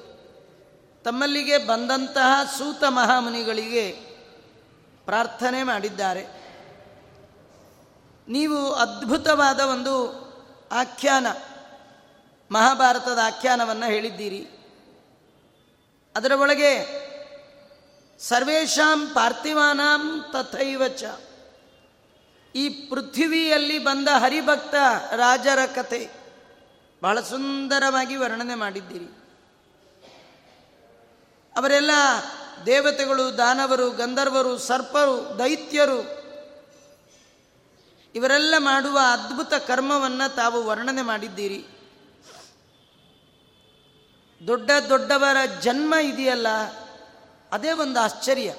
ತಮ್ಮಲ್ಲಿಗೆ ಬಂದಂತಹ ಸೂತ ಮಹಾಮುನಿಗಳಿಗೆ ಪ್ರಾರ್ಥನೆ ಮಾಡಿದ್ದಾರೆ. ನೀವು ಅದ್ಭುತವಾದ ಒಂದು ಆಖ್ಯಾನ, ಮಹಾಭಾರತದ ಆಖ್ಯಾನವನ್ನು ಹೇಳಿದ್ದೀರಿ. ಅದರ ಒಳಗೆ ಸರ್ವೇಶಾಂ ಪಾರ್ಥಿವಾನಾಂ ತಥೈವ ಚ ಈ ಪೃಥ್ವಿಯಲ್ಲಿ ಬಂದ ಹರಿಭಕ್ತ ರಾಜರ ಕತೆ ಬಹಳ ಸುಂದರವಾಗಿ ವರ್ಣನೆ ಮಾಡಿದ್ದೀರಿ. ಅವರೆಲ್ಲ ದೇವತೆಗಳು, ದಾನವರು, ಗಂಧರ್ವರು, ಸರ್ಪರು, ದೈತ್ಯರು, ಇವರೆಲ್ಲ ಮಾಡುವ ಅದ್ಭುತ ಕರ್ಮವನ್ನು ತಾವು ವರ್ಣನೆ ಮಾಡಿದ್ದೀರಿ. ದೊಡ್ಡ ದೊಡ್ಡವರ ಜನ್ಮ ಇದೆಯಲ್ಲ, ಅದೇ ಒಂದು ಆಶ್ಚರ್ಯ.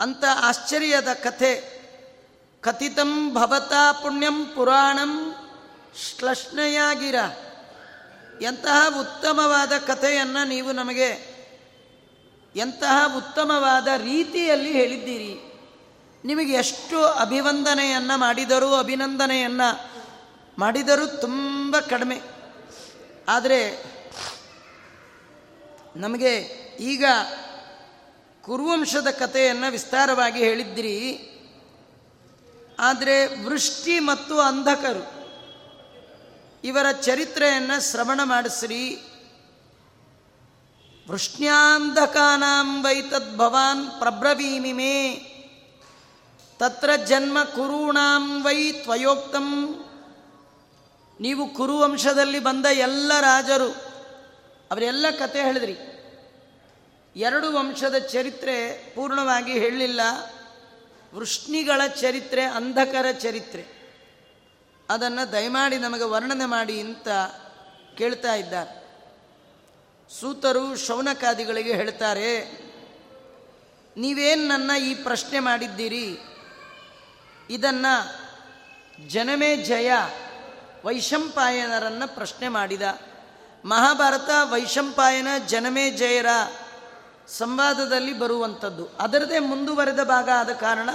ಅಂತ ಆಶ್ಚರ್ಯದ ಕಥೆ, ಕಥಿತಂ ಭವತಾ ಪುಣ್ಯಂ ಪುರಾಣಂ ಶ್ಲಷ್ಣಯಾಗಿರ ಎಂತಹ ಉತ್ತಮವಾದ ಕಥೆಯನ್ನು ನೀವು ನಮಗೆ ಎಂತಹ ಉತ್ತಮವಾದ ರೀತಿಯಲ್ಲಿ ಹೇಳಿದ್ದೀರಿ. ನಿಮಗೆ ಎಷ್ಟು ಅಭಿವಂದನೆಯನ್ನು ಮಾಡಿದರೂ ಅಭಿನಂದನೆಯನ್ನು ಮಾಡಿದರೂ ತುಂಬ ಕಡಿಮೆ. ಆದರೆ ನಮಗೆ ಈಗ ಕುರುವಂಶದ ಕಥೆಯನ್ನು ವಿಸ್ತಾರವಾಗಿ ಹೇಳಿದ್ದಿರಿ. ಆದರೆ ವೃಷ್ಟಿ ಮತ್ತು ಅಂಧಕರು ಇವರ ಚರಿತ್ರೆಯನ್ನು ಶ್ರವಣ ಮಾಡಿಸ್ರಿ. ವೃಷ್ಣ್ಯಾಂಧಕಾನಾಂ ವೈತದ್ ಭವಾನ್ ಪ್ರಬ್ರವೀಮಿಮೇ ತತ್ರ ಜನ್ಮ ಕುರುಣಾಂ ವೈ ತ್ವಯೋಕ್ತಂ. ನೀವು ಕುರುವಂಶದಲ್ಲಿ ಬಂದ ಎಲ್ಲ ರಾಜರು, ಅವರೆಲ್ಲ ಕತೆ ಹೇಳಿದ್ರಿ. ಎರಡು ವಂಶದ ಚರಿತ್ರೆ ಪೂರ್ಣವಾಗಿ ಹೇಳಲಿಲ್ಲ ವೃಷ್ಣಿಗಳ ಚರಿತ್ರೆ ಅಂಧಕರ ಚರಿತ್ರೆ. ಅದನ್ನು ದಯಮಾಡಿ ನಮಗೆ ವರ್ಣನೆ ಮಾಡಿ ಅಂತ ಕೇಳ್ತಾ ಇದ್ದಾರೆ. ಸೂತರು ಶೌನಕಾದಿಗಳಿಗೆ ಹೇಳ್ತಾರೆ, ನೀವೇನು ನನ್ನ ಈ ಪ್ರಶ್ನೆ ಮಾಡಿದ್ದೀರಿ? ಇದನ್ನು ಜನಮೇ ಜಯ ವೈಶಂಪಾಯನರನ್ನು ಪ್ರಶ್ನೆ ಮಾಡಿದ. ಮಹಾಭಾರತ ವೈಶಂಪಾಯನ ಜನಮೇ ಜಯರ ಸಂವಾದದಲ್ಲಿ ಬರುವಂಥದ್ದು. ಅದರದೇ ಮುಂದುವರೆದ ಭಾಗ ಆದ ಕಾರಣ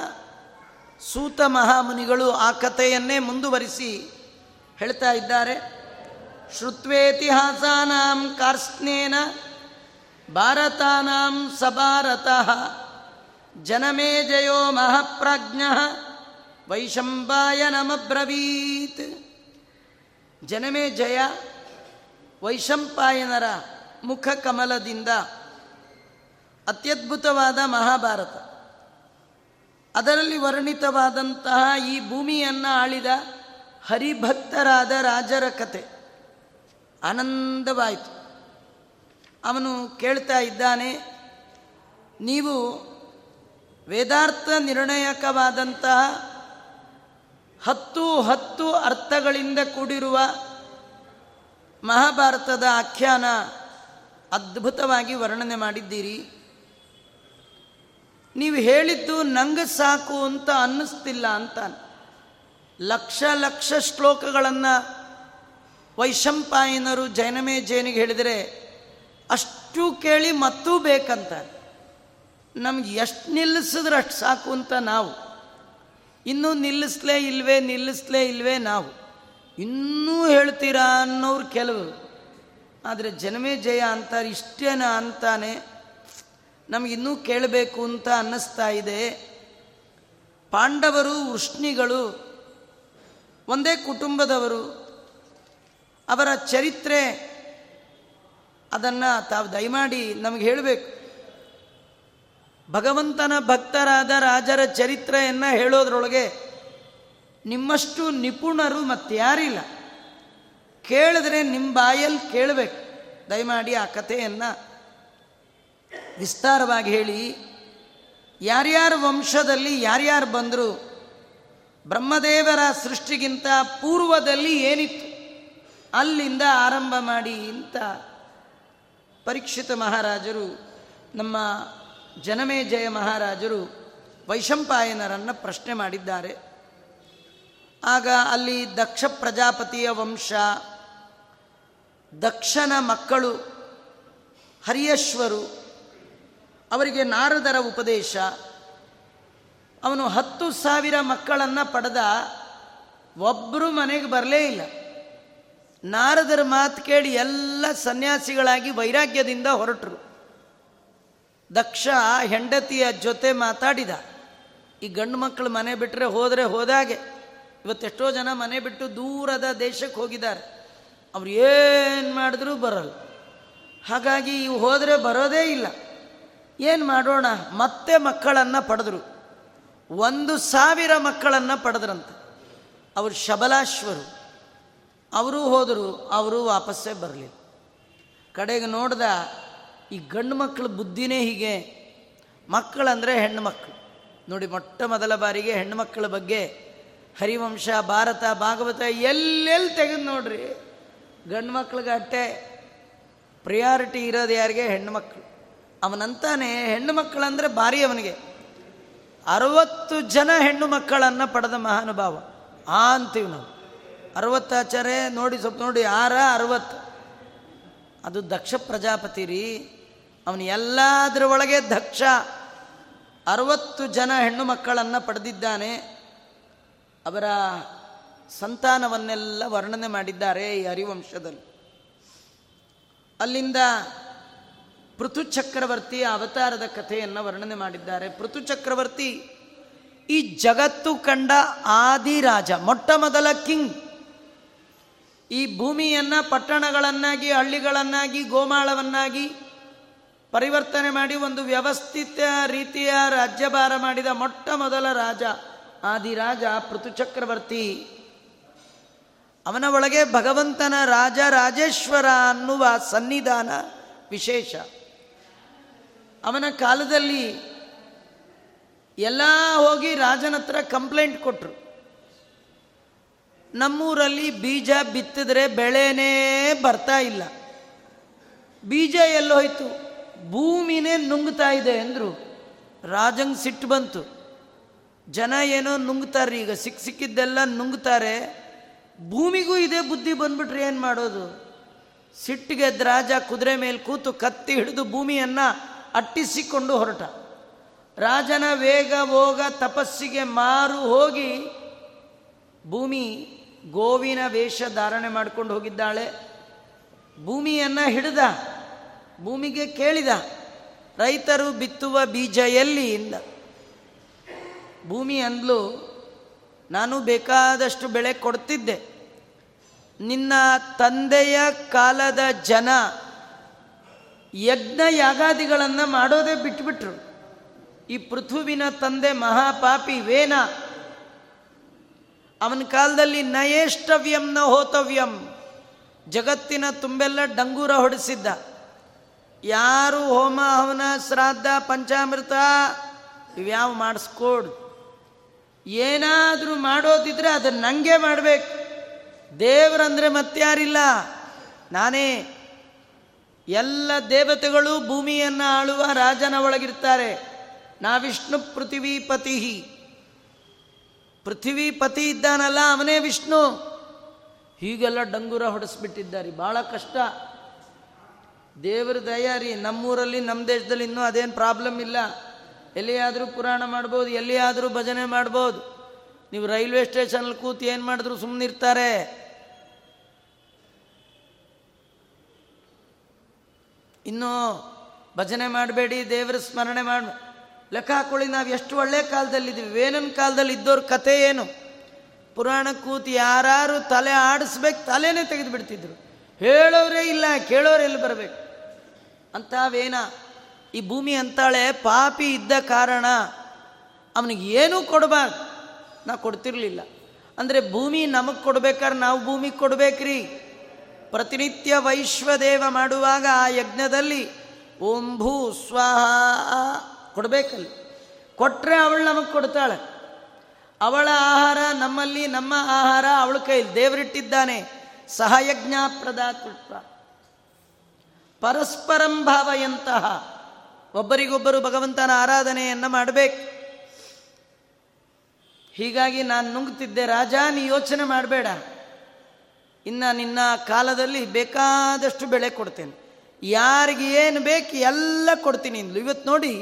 ಸೂತ ಮಹಾಮುನಿಗಳು ಆ ಕಥೆಯನ್ನೇ ಮುಂದುವರಿಸಿ ಹೇಳ್ತಾ ಇದ್ದಾರೆ. ಶ್ರುತ್ವೇತಿಹಾಸಾನಾಂ ಕಾರ್ಸ್ನೇನ ಭಾರತಾನಾಂ ಸಭಾರತಃ ಜನಮೇ ಜಯೋ ಮಹಾಪ್ರಾಜ್ಞ ವೈಶಂಪಾಯನಮಬ್ರವೀತ್ ಜನಮೇ ಜಯ ವೈಶಂಪಾಯನರ ಮುಖ ಕಮಲದಿಂದ ಅತ್ಯದ್ಭುತವಾದ ಮಹಾಭಾರತ. ಅದರಲ್ಲಿ ವರ್ಣಿತವಾದಂತಹ ಈ ಭೂಮಿಯನ್ನು ಆಳಿದ ಹರಿಭಕ್ತರಾದ ರಾಜರ ಕತೆ. ಆನಂದವಾಯಿತು. ಅವನು ಕೇಳ್ತಾ ಇದ್ದಾನೆ, ನೀವು ವೇದಾರ್ಥ ನಿರ್ಣಾಯಕವಾದಂತಹ ಹತ್ತು ಹತ್ತು ಅರ್ಥಗಳಿಂದ ಕೂಡಿರುವ ಮಹಾಭಾರತದ ಆಖ್ಯಾನ ಅದ್ಭುತವಾಗಿ ವರ್ಣನೆ ಮಾಡಿದ್ದೀರಿ. ನೀವು ಹೇಳಿದ್ದು ನಂಗೆ ಸಾಕು ಅಂತ ಅನ್ನಿಸ್ತಿಲ್ಲ ಅಂತ ಲಕ್ಷ ಲಕ್ಷ ಶ್ಲೋಕಗಳನ್ನು ವೈಶಂಪಾಯನರು ಜೈನಮೇ ಜೈನಿಗೆ ಹೇಳಿದರೆ ಅಷ್ಟು ಕೇಳಿ ಮತ್ತೂ ಬೇಕಂತ ನಮ್ಗೆ ಎಷ್ಟು ನಿಲ್ಲಿಸಿದ್ರೆ ಅಷ್ಟು ಸಾಕು ಅಂತ ನಾವು. ಇನ್ನೂ ನಿಲ್ಲಿಸ್ಲೇ ಇಲ್ವೇ ನಿಲ್ಲಿಸ್ಲೇ ಇಲ್ವೇ ನಾವು. ಇನ್ನೂ ಹೇಳ್ತೀರಾ ಅನ್ನೋರು ಕೆಲವರು ಆದರೆ ಜನಮೇ ಜಯ ಅಂತಾರೆ, ಇಷ್ಟೇನ ಅಂತಾನೆ ನಮಗಿನ್ನೂ ಕೇಳಬೇಕು ಅಂತ ಅನ್ನಿಸ್ತಾ ಇದೆ. ಪಾಂಡವರು, ವೃಷ್ಣಿಗಳು, ಒಂದೇ ಕುಟುಂಬದವರು, ಅವರ ಚರಿತ್ರೆ, ಅದನ್ನು ತಾವು ದಯಮಾಡಿ ನಮಗೆ ಹೇಳಬೇಕು. ಭಗವಂತನ ಭಕ್ತರಾದ ರಾಜರ ಚರಿತ್ರೆಯನ್ನು ಹೇಳೋದ್ರೊಳಗೆ ನಿಮ್ಮಷ್ಟು ನಿಪುಣರು ಮತ್ತಾರಿಲ್ಲ. ಕೇಳಿದ್ರೆ ನಿಮ್ಮ ಬಾಯಲ್ಲಿ ಕೇಳಬೇಕು. ದಯಮಾಡಿ ಆ ಕಥೆಯನ್ನು ವಿಸ್ತಾರವಾಗಿ ಹೇಳಿ, ಯಾರ್ಯಾರ ವಂಶದಲ್ಲಿ ಯಾರ್ಯಾರು ಬಂದರು, ಬ್ರಹ್ಮದೇವರ ಸೃಷ್ಟಿಗಿಂತ ಪೂರ್ವದಲ್ಲಿ ಏನಿತ್ತು, ಅಲ್ಲಿಂದ ಆರಂಭ ಮಾಡಿ ಇಂಥ ಪರೀಕ್ಷಿತ ಮಹಾರಾಜರು, ನಮ್ಮ ಜನಮೇಜಯ ಮಹಾರಾಜರು ವೈಶಂಪಾಯನರನ್ನು ಪ್ರಶ್ನೆ ಮಾಡಿದ್ದಾರೆ. ಆಗ ಅಲ್ಲಿ ದಕ್ಷ ಪ್ರಜಾಪತಿಯ ವಂಶ, ದಕ್ಷನ ಮಕ್ಕಳು, ಹರಿಯಶ್ವರು ಅವರಿಗೆ ನಾರದರ ಉಪದೇಶ. ಅವನು ಹತ್ತು ಸಾವಿರ ಮಕ್ಕಳನ್ನು ಪಡೆದ. ಒಬ್ಬರು ಮನೆಗೆ ಬರಲೇ ಇಲ್ಲ. ನಾರದರ ಮಾತು ಕೇಳಿ ಎಲ್ಲ ಸನ್ಯಾಸಿಗಳಾಗಿ ವೈರಾಗ್ಯದಿಂದ ಹೊರಟರು. ದಕ್ಷ ಹೆಂಡತಿಯ ಜೊತೆ ಮಾತಾಡಿದ. ಈ ಗಂಡು ಮಕ್ಕಳು ಮನೆ ಬಿಟ್ಟರೆ ಹೋದರೆ ಹೋದಾಗೆ. ಇವತ್ತೆಷ್ಟೋ ಜನ ಮನೆ ಬಿಟ್ಟು ದೂರದ ದೇಶಕ್ಕೆ ಹೋಗಿದ್ದಾರೆ. ಅವ್ರು ಏನು ಮಾಡಿದ್ರೂ ಬರಲ್ಲ. ಹಾಗಾಗಿ ಇವು ಹೋದರೆ ಬರೋದೇ ಇಲ್ಲ. ಏನು ಮಾಡೋಣ? ಮತ್ತೆ ಮಕ್ಕಳನ್ನು ಪಡೆದ್ರು. ಒಂದು ಸಾವಿರ ಮಕ್ಕಳನ್ನು ಪಡೆದ್ರಂತೆ. ಅವರು ಶಬಲಾಶ್ವರು. ಅವರು ಹೋದರು, ಅವರು ವಾಪಸ್ಸೇ ಬರಲಿಲ್ಲ. ಕಡೆಗೆ ನೋಡ್ದ, ಈ ಗಂಡು ಮಕ್ಕಳ ಬುದ್ಧಿನೇ ಹೀಗೆ. ಮಕ್ಕಳಂದರೆ ಹೆಣ್ಣು ಮಕ್ಕಳು ನೋಡಿ, ಮೊಟ್ಟ ಮೊದಲ ಬಾರಿಗೆ ಹೆಣ್ಣು ಮಕ್ಕಳ ಬಗ್ಗೆ ಹರಿವಂಶ, ಭಾರತ, ಭಾಗವತ ಎಲ್ಲೆಲ್ಲಿ ತೆಗೆದು ನೋಡ್ರಿ. ಗಂಡು ಮಕ್ಕಳಿಗೆ ಅಟ್ಟೆ. ಪ್ರಿಯಾರಿಟಿ ಇರೋದು ಯಾರಿಗೆ? ಹೆಣ್ಣು ಮಕ್ಕಳು ಅವನಂತಾನೆ ಹೆಣ್ಣು ಮಕ್ಕಳಂದರೆ ಭಾರಿ ಅವನಿಗೆ. ಅರವತ್ತು ಜನ ಹೆಣ್ಣು ಮಕ್ಕಳನ್ನು ಪಡೆದ ಮಹಾನುಭಾವ. ಆ ಅಂತೀವಿ ನಾವು. ಅರವತ್ತಾಚಾರೆ ನೋಡಿ ಸ್ವಲ್ಪ ನೋಡಿ ಯಾರ ಅರವತ್ತು. ಅದು ದಕ್ಷ ಪ್ರಜಾಪತಿ ರೀ. ಅವನು ಎಲ್ಲದರ ಒಳಗೆ ದಕ್ಷ. ಅರವತ್ತು ಜನ ಹೆಣ್ಣು ಮಕ್ಕಳನ್ನು ಪಡೆದಿದ್ದಾನೆ. ಅವರ ಸಂತಾನವನ್ನೆಲ್ಲ ವರ್ಣನೆ ಮಾಡಿದ್ದಾರೆ ಈ ಹರಿವಂಶದಲ್ಲಿ. ಅಲ್ಲಿಂದ ಪೃಥು ಚಕ್ರವರ್ತಿ ಅವತಾರದ ಕಥೆಯನ್ನು ವರ್ಣನೆ ಮಾಡಿದ್ದಾರೆ. ಪೃಥು ಚಕ್ರವರ್ತಿ ಈ ಜಗತ್ತು ಕಂಡ ಆದಿರಾಜ ಮೊಟ್ಟ ಮೊದಲ ಕಿಂಗ್. ಈ ಭೂಮಿಯನ್ನು ಪಟ್ಟಣಗಳನ್ನಾಗಿ, ಹಳ್ಳಿಗಳನ್ನಾಗಿ, ಗೋಮಾಳವನ್ನಾಗಿ ಪರಿವರ್ತನೆ ಮಾಡಿ ಒಂದು ವ್ಯವಸ್ಥಿತ ರೀತಿಯ ರಾಜ್ಯಭಾರ ಮಾಡಿದ ಮೊಟ್ಟ ಮೊದಲ ರಾಜ ಆದಿರಾಜ ಪೃಥು ಚಕ್ರವರ್ತಿ. ಅವನ ಒಳಗೆ ಭಗವಂತನ ರಾಜ ರಾಜೇಶ್ವರ ಅನ್ನುವ ಸನ್ನಿಧಾನ ವಿಶೇಷ. ಅವನ ಕಾಲದಲ್ಲಿ ಎಲ್ಲ ಹೋಗಿ ರಾಜನ ಹತ್ರ ಕಂಪ್ಲೇಂಟ್ ಕೊಟ್ಟರು ನಮ್ಮೂರಲ್ಲಿ ಬೀಜ ಬಿತ್ತಿದ್ರೆ ಬೆಳೆನೇ ಬರ್ತಾ ಇಲ್ಲ. ಬೀಜ ಎಲ್ಲೋಯ್ತು ಭೂಮಿನೇ ನುಂಗ್ತಾ ಇದೆ ಅಂದರು. ರಾಜಂಗೆ ಸಿಟ್ಟು ಬಂತು. ಜನ ಏನೋ ನುಂಗ್ತಾರೆ ಈಗ ಸಿಕ್ಕ ಸಿಕ್ಕಿದ್ದೆಲ್ಲ ನುಂಗ್ತಾರೆ. ಭೂಮಿಗೂ ಇದೇ ಬುದ್ಧಿ ಬಂದ್ಬಿಟ್ರೆ ಏನು ಮಾಡೋದು? ಸಿಟ್ಟಿಗೆದ್ದು ರಾಜ ಕುದುರೆ ಮೇಲೆ ಕೂತು ಕತ್ತಿ ಹಿಡಿದು ಭೂಮಿಯನ್ನು ಅಟ್ಟಿಸಿಕೊಂಡು ಹೊರಟ. ರಾಜನ ವೇಗ, ಭೋಗ, ತಪಸ್ಸಿಗೆ ಮಾರು ಹೋಗಿ ಭೂಮಿ ಗೋವಿನ ವೇಷ ಧಾರಣೆ ಮಾಡ್ಕೊಂಡು ಹೋಗಿದ್ದಾಳೆ. ಭೂಮಿಯನ್ನು ಹಿಡಿದ, ಭೂಮಿಗೆ ಕೇಳಿದ, ರೈತರು ಬಿತ್ತುವ ಬೀಜ ಎಲ್ಲಿ ಇಂದ ಭೂಮಿ ಅಂದ್ಲು, ನಾನು ಬೇಕಾದಷ್ಟು ಬೆಳೆ ಕೊಡ್ತಿದ್ದೆ. ನಿನ್ನ ತಂದೆಯ ಕಾಲದ ಜನ ಯಜ್ಞ ಯಾಗಾದಿಗಳನ್ನು ಮಾಡೋದೇ ಬಿಟ್ಬಿಟ್ರು. ಈ ಪೃಥುವಿನ ತಂದೆ ಮಹಾಪಾಪಿ ವೇನ. ಅವನ ಕಾಲದಲ್ಲಿ ನಯೇಷ್ಟವ್ಯಂ ನ ಹೋತವ್ಯಂ. ಜಗತ್ತಿನ ತುಂಬೆಲ್ಲ ಡಂಗೂರ ಹೊಡೆಸಿದ್ದ. ಯಾರು ಹೋಮ, ಹವನ, ಶ್ರಾದ್ದ, ಪಂಚಾಮೃತ, ಇವ್ಯಾವ ಮಾಡಿಸ್ಕೊಡ್. ಏನಾದರೂ ಮಾಡೋದಿದ್ರೆ ಅದನ್ನು ನನಗೆ ಮಾಡಬೇಕು. ದೇವರಂದರೆ ಮತ್ತಾರಿಲ್ಲ. ನಾನೇ ಎಲ್ಲ ದೇವತೆಗಳು ಭೂಮಿಯನ್ನು ಆಳುವ ರಾಜನ ಒಳಗಿರ್ತಾರೆ. ನಾ ವಿಷ್ಣು ಪೃಥಿವೀಪತಿ ಪೃಥ್ವಿಪತಿ ಇದ್ದಾನಲ್ಲ ಅವನೇ ವಿಷ್ಣು. ಹೀಗೆಲ್ಲ ಡಂಗೂರ ಹೊಡೆಸ್ಬಿಟ್ಟಿದ್ದಾರೆ. ಭಾಳ ಕಷ್ಟ. ದೇವರ ದಯಾರಿ, ನಮ್ಮೂರಲ್ಲಿ ನಮ್ಮ ದೇಶದಲ್ಲಿ ಇನ್ನೂ ಅದೇನು ಪ್ರಾಬ್ಲಮ್ ಇಲ್ಲ. ಎಲ್ಲಿಯಾದರೂ ಪುರಾಣ ಮಾಡ್ಬೋದು, ಎಲ್ಲಿಯಾದರೂ ಭಜನೆ ಮಾಡ್ಬೋದು. ನೀವು ರೈಲ್ವೆ ಸ್ಟೇಷನಲ್ಲಿ ಕೂತು ಏನು ಮಾಡಿದ್ರು ಸುಮ್ಮನಿರ್ತಾರೆ ಇನ್ನು ಭಜನೆ ಮಾಡಬೇಡಿ, ದೇವರ ಸ್ಮರಣೆ ಮಾಡ. ಲೆಕ್ಕ ಹಾಕೊಳ್ಳಿ, ನಾವು ಎಷ್ಟು ಒಳ್ಳೆ ಕಾಲದಲ್ಲಿದ್ದೀವಿ. ವೇನನ್ ಕಾಲದಲ್ಲಿ ಇದ್ದವ್ರ ಕಥೆ ಏನು? ಪುರಾಣ ಕೂತು ಯಾರು ತಲೆ ಆಡಿಸ್ಬೇಕು, ತಲೆನೇ ತೆಗೆದು ಬಿಡ್ತಿದ್ರು. ಹೇಳೋರೇ ಇಲ್ಲ, ಕೇಳೋರು ಎಲ್ಲಿ ಬರಬೇಕು? ಅಂತ ವೇನ ಈ ಭೂಮಿ ಅಂತಾಳೆ, ಪಾಪಿ ಇದ್ದ ಕಾರಣ ಅವನಿಗೆ ಏನೂ ಕೊಡಬಾರ್ದು. ನಾ ಕೊಡ್ತಿರ್ಲಿಲ್ಲ. ಅಂದರೆ ಭೂಮಿ ನಮಗೆ ಕೊಡ್ಬೇಕಾದ್ರೆ ನಾವು ಭೂಮಿಗೆ ಕೊಡ್ಬೇಕ್ರಿ. ಪ್ರತಿನಿತ್ಯ ವೈಶ್ವದೇವ ಮಾಡುವಾಗ ಆ ಯಜ್ಞದಲ್ಲಿ, ಓಂ ಭೂ ಸ್ವಾಹ ಕೊಡಬೇಕಲ್ಲಿ. ಕೊಟ್ಟರೆ ಅವಳು ನಮಗೆ ಕೊಡ್ತಾಳೆ. ಅವಳ ಆಹಾರ ನಮ್ಮಲ್ಲಿ, ನಮ್ಮ ಆಹಾರ ಅವಳ ಕೈಲಿ. ದೇವರಿಟ್ಟಿದ್ದಾನೆ ಸಹಯಜ್ಞ ಪ್ರದಾತೃತ್ವ. ಪರಸ್ಪರಂ ಭಾವಯಂತಹ. ಒಬ್ಬರಿಗೊಬ್ಬರು ಭಗವಂತನ ಆರಾಧನೆಯನ್ನು ಮಾಡಬೇಕು. ಹೀಗಾಗಿ ನಾನು ನುಂಗ್ತಿದ್ದೆ, ರಾಜ ನೀ ಯೋಚನೆ ಮಾಡಬೇಡ. ಇನ್ನು ನಿನ್ನ ಕಾಲದಲ್ಲಿ ಬೇಕಾದಷ್ಟು ಬೆಳೆ ಕೊಡ್ತೇನೆ. ಯಾರಿಗೆ ಏನು ಬೇಕು ಎಲ್ಲ ಕೊಡ್ತೀನಿ ಇಂದ್ಲು ಇವತ್ತು ನೋಡಿ,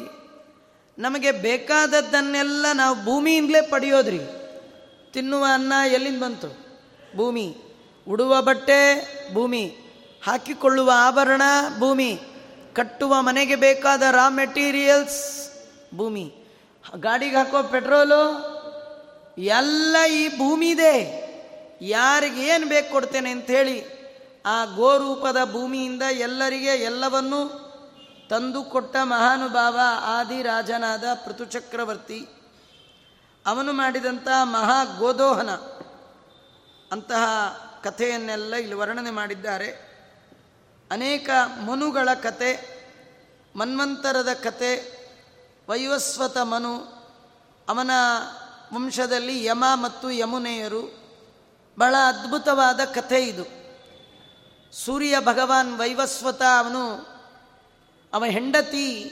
ನಮಗೆ ಬೇಕಾದದ್ದನ್ನೆಲ್ಲ ನಾವು ಭೂಮಿಯಿಂದಲೇ ಪಡೆಯೋದ್ರಿ. ತಿನ್ನುವ ಅನ್ನ ಎಲ್ಲಿಂದ ಬಂತು? ಭೂಮಿ. ಉಡುವ ಬಟ್ಟೆ, ಭೂಮಿ. ಹಾಕಿಕೊಳ್ಳುವ ಆಭರಣ, ಭೂಮಿ. ಕಟ್ಟುವ ಮನೆಗೆ ಬೇಕಾದ ರಾ ಮೆಟೀರಿಯಲ್ಸ್ ಭೂಮಿ. ಗಾಡಿಗೆ ಹಾಕೋ ಪೆಟ್ರೋಲು ಎಲ್ಲ ಈ ಭೂಮಿ ಇದೆ ಯಾರಿಗೆ ಏನು ಬೇಕು ಕೊಡ್ತೇನೆ ಅಂಥೇಳಿ ಆ ಗೋರೂಪದ ಭೂಮಿಯಿಂದ ಎಲ್ಲರಿಗೆ ಎಲ್ಲವನ್ನೂ ತಂದು ಕೊಟ್ಟ ಮಹಾನುಭಾವ ಆದಿರಾಜನಾದ ಪೃಥುಚಕ್ರವರ್ತಿ. ಅವನು ಮಾಡಿದಂಥ ಮಹಾ ಗೋದೋಹನ ಅಂತಹ ಕಥೆಯನ್ನೆಲ್ಲ ಇಲ್ಲಿ ವರ್ಣನೆ ಮಾಡಿದ್ದಾರೆ. ಅನೇಕ ಮನುಗಳ ಕತೆ, ಮನ್ವಂತರದ ಕತೆ, ವೈವಸ್ವತ ಮನು, ಅವನ ವಂಶದಲ್ಲಿ ಯಮ ಮತ್ತು ಯಮುನೆಯರು ಬಹಳ ಅದ್ಭುತವಾದ ಕಥೆ ಇದು. ಸೂರ್ಯ ಭಗವಾನ್ ವೈವಸ್ವತ ಅವನು, ಅವ ಹೆಂಡತಿ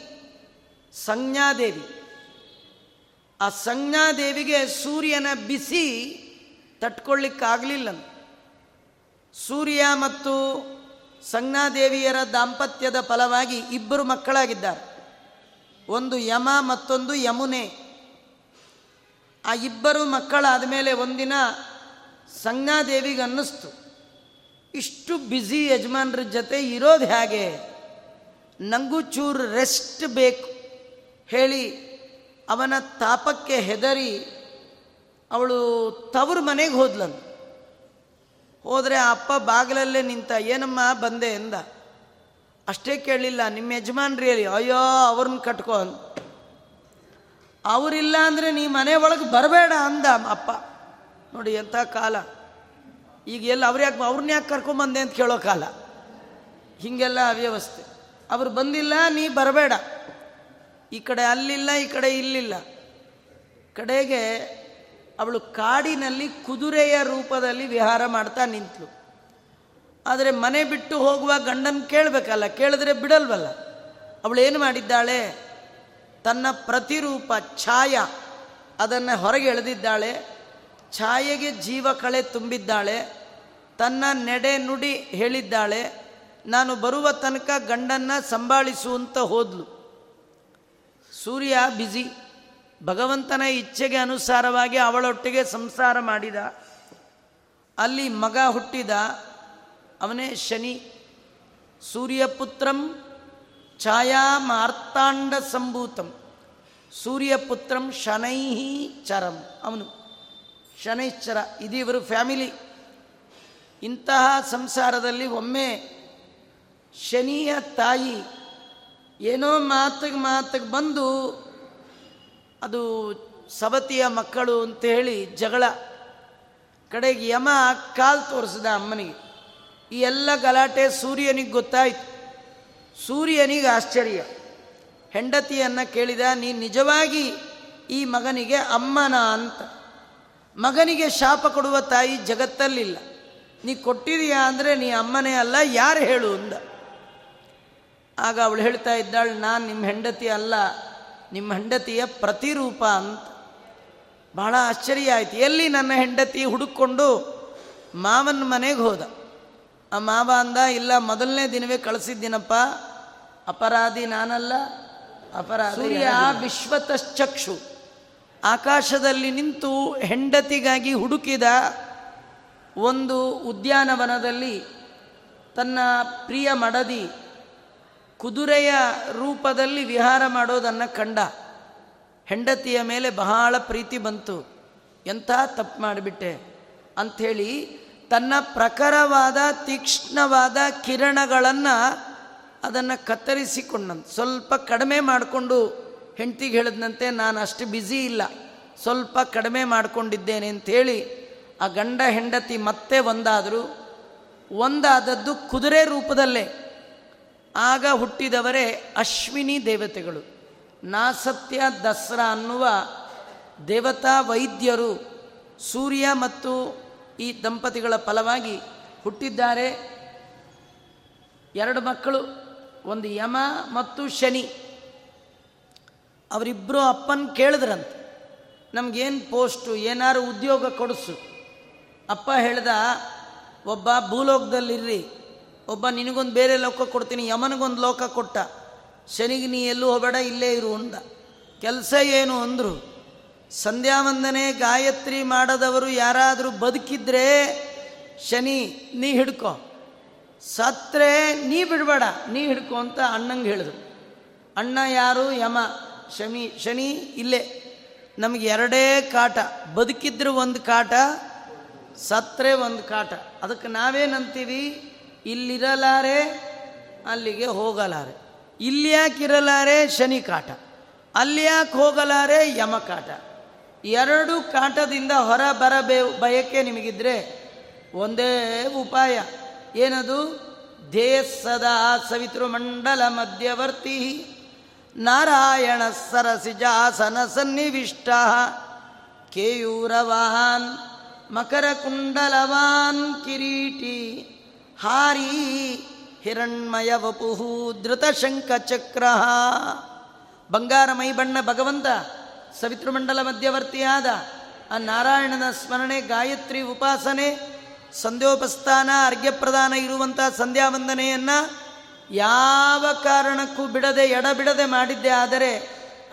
ಸಂಜ್ಞಾದೇವಿ. ಆ ಸಂಜ್ಞಾದೇವಿಗೆ ಸೂರ್ಯನ ಬಿಸಿ ತಟ್ಕೊಳ್ಳಿಕ್ಕಾಗಲಿಲ್ಲ ಸೂರ್ಯ ಮತ್ತು ಸಂಜ್ಞಾದೇವಿಯರ ದಾಂಪತ್ಯದ ಫಲವಾಗಿ ಇಬ್ಬರು ಮಕ್ಕಳಾಗಿದ್ದಾರೆ. ಒಂದು ಯಮ, ಮತ್ತೊಂದು ಯಮುನೆ. ಆ ಇಬ್ಬರು ಮಕ್ಕಳಾದ ಮೇಲೆ ಒಂದಿನ ಸಂಜ್ಞಾದೇವಿಗೆ ಅನ್ನಿಸ್ತು ಇಷ್ಟು ಬ್ಯುಸಿ ಯಜಮಾನ್ರ ಜೊತೆ ಇರೋದು ಹೇಗೆ? ನಂಗೂ ಚೂರು ರೆಸ್ಟ್ ಬೇಕು. ಹೇಳಿ, ಅವನ ತಾಪಕ್ಕೆ ಹೆದರಿ ಅವಳು ತವರು ಮನೆಗೆ ಹೋದ್ಲಂತ ಹೋದರೆ ಅಪ್ಪ ಬಾಗಿಲಲ್ಲೇ ನಿಂತ, ಏನಮ್ಮ ಬಂದೆ? ಎಂದ ಅಷ್ಟೇ ಕೇಳಲಿಲ್ಲ ನಿಮ್ಮ ಯಜಮಾನ್ರಿ ಹೇಳಿ, ಅಯ್ಯೋ, ಅವ್ರನ್ನ ಕಟ್ಕೊ ಅವರಿಲ್ಲ ಅಂದರೆ ನೀ ಮನೆ ಒಳಗೆ ಬರಬೇಡ ಅಂದ ಅಪ್ಪ. ನೋಡಿ ಎಂಥ ಕಾಲ. ಈಗ ಎಲ್ಲ ಅವ್ರು ಯಾಕೆ ಅವ್ರನ್ನ ಯಾಕೆ ಕರ್ಕೊಂಬಂದೆ ಅಂತ ಕೇಳೋ ಕಾಲ. ಹೀಗೆಲ್ಲ ಅವ್ಯವಸ್ಥೆ. ಅವ್ರು ಬಂದಿಲ್ಲ, ನೀ ಬರಬೇಡ. ಈ ಕಡೆ ಅಲ್ಲಿಲ್ಲ, ಈ ಕಡೆ ಇಲ್ಲಿಲ್ಲ. ಕಡೆಗೆ ಅವಳು ಕಾಡಿನಲ್ಲಿ ಕುದುರೆಯ ರೂಪದಲ್ಲಿ ವಿಹಾರ ಮಾಡ್ತಾ ನಿಂತಳು ಆದರೆ ಮನೆ ಬಿಟ್ಟು ಹೋಗುವ ಗಂಡನ ಕೇಳಬೇಕಲ್ಲ, ಕೇಳಿದ್ರೆ ಬಿಡಲ್ವಲ್ಲ. ಅವಳು ಏನು ಮಾಡಿದ್ದಾಳೆ? ತನ್ನ ಪ್ರತಿರೂಪ ಛಾಯ ಅದನ್ನು ಹೊರಗೆ ಎಳೆದಿದ್ದಾಳೆ. ಛಾಯೆಗೆ ಜೀವ ಕಳೆ ತುಂಬಿದ್ದಾಳೆ, ತನ್ನ ನೆಡೆ ನುಡಿ ಹೇಳಿದ್ದಾಳೆ, ನಾನು ಬರುವ ತನಕ ಗಂಡನ್ನು ಸಂಭಾಳಿಸುವಂತ ಹೋದ್ಲು. ಸೂರ್ಯ ಬ್ಯುಸಿ ಭಗವಂತನ ಇಚ್ಛೆಗೆ ಅನುಸಾರವಾಗಿ ಅವಳೊಟ್ಟಿಗೆ ಸಂಸಾರ ಮಾಡಿದ. ಅಲ್ಲಿ ಮಗ ಹುಟ್ಟಿದ, ಅವನೇ ಶನಿ. ಸೂರ್ಯಪುತ್ರಂ ಛಾಯಾ ಮಾರ್ತಾಂಡ ಸಂಭೂತಂ ಸೂರ್ಯಪುತ್ರಂ ಶನೈಹಿ ಚರಂ. ಅವನು ಶನೈಶ್ಚರ ಇದು ಇವರು ಫ್ಯಾಮಿಲಿ. ಇಂತಹ ಸಂಸಾರದಲ್ಲಿ ಒಮ್ಮೆ ಶನಿಯ ತಾಯಿ ಏನೋ ಮಾತಿಗೆ ಮಾತಿಗೆ ಬಂದು ಅದು ಸವತಿಯ ಮಕ್ಕಳು ಅಂತ ಹೇಳಿ ಜಗಳ. ಕಡೆಗೆ ಯಮ ಕಾಲು ತೋರಿಸಿದ ಅಮ್ಮನಿಗೆ. ಈ ಎಲ್ಲ ಗಲಾಟೆ ಸೂರ್ಯನಿಗೆ ಗೊತ್ತಾಯಿತು. ಸೂರ್ಯನಿಗೆ ಆಶ್ಚರ್ಯ. ಹೆಂಡತಿಯನ್ನು ಕೇಳಿದ ನೀ ನಿಜವಾಗಿ ಈ ಮಗನಿಗೆ ಅಮ್ಮನ ಅಂತ. ಮಗನಿಗೆ ಶಾಪ ಕೊಡುವ ತಾಯಿ ಜಗತ್ತಲ್ಲಿಲ್ಲ. ನೀ ಕೊಟ್ಟಿದೀಯಾ ಅಂದರೆ ನೀ ಅಮ್ಮನೇ ಅಲ್ಲ ಯಾರು ಹೇಳು ಅಂದ. ಆಗ ಅವಳು ಹೇಳ್ತಾ ಇದ್ದಾಳು ನಾನು ನಿಮ್ಮ ಹೆಂಡತಿ ಅಲ್ಲ ನಿಮ್ಮ ಹೆಂಡತಿಯ ಪ್ರತಿರೂಪ ಅಂತ. ಬಹಳ ಆಶ್ಚರ್ಯ ಆಯ್ತು. ಎಲ್ಲಿ ನನ್ನ ಹೆಂಡತಿ ಹುಡುಕೊಂಡು ಮಾವನ ಮನೆಗೆ ಹೋದ. ಆ ಮಾವ ಅಂದ ಇಲ್ಲ ಮೊದಲನೇ ದಿನವೇ ಕಳಿಸಿದ್ದೀನಪ್ಪ ಅಪರಾಧಿ ನಾನಲ್ಲ ಅಪರಾಧಿ ಸೂರ್ಯ ವಿಶ್ವತಶ್ಚಕ್ಷು. ಆಕಾಶದಲ್ಲಿ ನಿಂತು ಹೆಂಡತಿಗಾಗಿ ಹುಡುಕಿದ ಒಂದು ಉದ್ಯಾನವನದಲ್ಲಿ ತನ್ನ ಪ್ರಿಯ ಮಡದಿ ಕುದುರೆಯ ರೂಪದಲ್ಲಿ ವಿಹಾರ ಮಾಡೋದನ್ನು ಕಂಡ. ಹೆಂಡತಿಯ ಮೇಲೆ ಬಹಳ ಪ್ರೀತಿ ಬಂತು. ಎಂಥ ತಪ್ಪು ಮಾಡಿಬಿಟ್ಟೆ ಅಂಥೇಳಿ ತನ್ನ ಪ್ರಖರವಾದ, ತೀಕ್ಷ್ಣವಾದ ಕಿರಣಗಳನ್ನು ಅದನ್ನು ಕತ್ತರಿಸಿಕೊಂಡಂತ, ಸ್ವಲ್ಪ ಕಡಿಮೆ ಮಾಡಿಕೊಂಡು ಹೆಂಡ್ತಿಗೆ ಹೇಳಿದ್ನಂತೆ ನಾನು ಅಷ್ಟು ಬ್ಯುಸಿ ಇಲ್ಲ. ಸ್ವಲ್ಪ ಕಡಿಮೆ ಮಾಡಿಕೊಂಡಿದ್ದೇನೆ ಅಂಥೇಳಿ ಆ ಗಂಡ ಹೆಂಡತಿ ಮತ್ತೆ ಒಂದಾದರು. ಒಂದಾದದ್ದು ಕುದುರೆ ರೂಪದಲ್ಲೇ. ಆಗ ಹುಟ್ಟಿದವರೇ ಅಶ್ವಿನಿ ದೇವತೆಗಳು. ನಾಸತ್ಯ ದಸರಾ ಅನ್ನುವ ದೇವತಾ ವೈದ್ಯರು ಸೂರ್ಯ ಮತ್ತು ಈ ದಂಪತಿಗಳ ಫಲವಾಗಿ ಹುಟ್ಟಿದ್ದಾರೆ. ಎರಡು ಮಕ್ಕಳು, ಒಂದು ಯಮ ಮತ್ತು ಶನಿ. ಅವರಿಬ್ಬರು ಅಪ್ಪನ ಕೇಳಿದ್ರಂತೆ. ನಮಗೇನು ಪೋಸ್ಟು ಏನಾರು ಉದ್ಯೋಗ ಕೊಡಿಸು. ಅಪ್ಪ ಹೇಳ್ದ, ಒಬ್ಬ ಭೂಲೋಕದಲ್ಲಿರ್ರಿ. ಒಬ್ಬ ನಿನಗೊಂದು ಬೇರೆ ಲೋಕ ಕೊಡ್ತೀನಿ, ಯಮನಿಗೊಂದು ಲೋಕ ಕೊಟ್ಟ. ಶನಿಗೆ ನೀ ಎಲ್ಲೂ ಹೋಗಬೇಡ, ಇಲ್ಲೇ ಇರು ಅಂದ. ಕೆಲಸ ಏನು ಅಂದರು, ಸಂಧ್ಯಾವಂದನೆ ಗಾಯತ್ರಿ ಮಾಡದವರು ಯಾರಾದರೂ ಬದುಕಿದ್ರೆ, ಶನಿ, ನೀ ಹಿಡ್ಕೊ. ಸತ್ರೆ, ನೀ ಬಿಡಬೇಡ, ನೀ ಹಿಡ್ಕೊ ಅಂತ ಅಣ್ಣಂಗೆ ಹೇಳಿದ್ರು. ಅಣ್ಣ ಯಾರು, ಯಮ. ಶಮಿ ಶನಿ ಇಲ್ಲೇ. ನಮಗೆ ಎರಡೇ ಕಾಟ, ಬದುಕಿದ್ರೆ ಒಂದು ಕಾಟ, ಸತ್ರೆ ಒಂದು ಕಾಟ. ಅದಕ್ಕೆ ನಾವೇನಂತೀವಿ? ಇಲ್ಲಿರಲಾರೆ, ಅಲ್ಲಿಗೆ ಹೋಗಲಾರೆ. ಇಲ್ಲಿ ಯಾಕೆ ಇರಲಾರೆ? ಶನಿ ಕಾಟ. ಅಲ್ಲಿ ಯಾಕೆ ಹೋಗಲಾರೆ? ಯಮ ಕಾಟ. ಎರಡು ಕಾಟದಿಂದ ಹೊರ ಬರಬೇ, ಬಯಕೆ ನಿಮಗಿದ್ರೆ ಒಂದೇ ಉಪಾಯ. ಏನದು? ಧ್ಯೇಯ ಸದಾ ಸವಿತೃಮಂಡಲ ಮಧ್ಯವರ್ತಿ. ನಾರಾಯಣ ಸರಸಿಜಾಸನ ಸನ್ನಿವಿಷ್ಟ. ಕೇಯೂರವಾನ್ ಮಕರ ಕುಂಡಲವಾನ್ ಕಿರೀಟಿ, ಹಾರಿ, ಹಿರಣ್ಮಯ ವಪುಹು ಧೃತಶಂಖಚಕ್ರ ಬಂಗಾರ ಮೈ ಬಣ್ಣ ಭಗವಂತ, ಸವಿತೃಮಂಡಲ ಮಧ್ಯವರ್ತಿಯಾದ ಆ ನಾರಾಯಣನ ಸ್ಮರಣೆ, ಗಾಯತ್ರಿ ಉಪಾಸನೆ ಸಂಧ್ಯೋಪಸ್ಥಾನ ಅರ್ಘ್ಯಪ್ರದಾನ ಇರುವಂಥ ಸಂಧ್ಯಾ ವಂದನೆಯನ್ನು ಯಾವ ಕಾರಣಕ್ಕೂ ಬಿಡದೆ ಎಡಬಿಡದೆ ಮಾಡಿದ್ದೆ. ಆದರೆ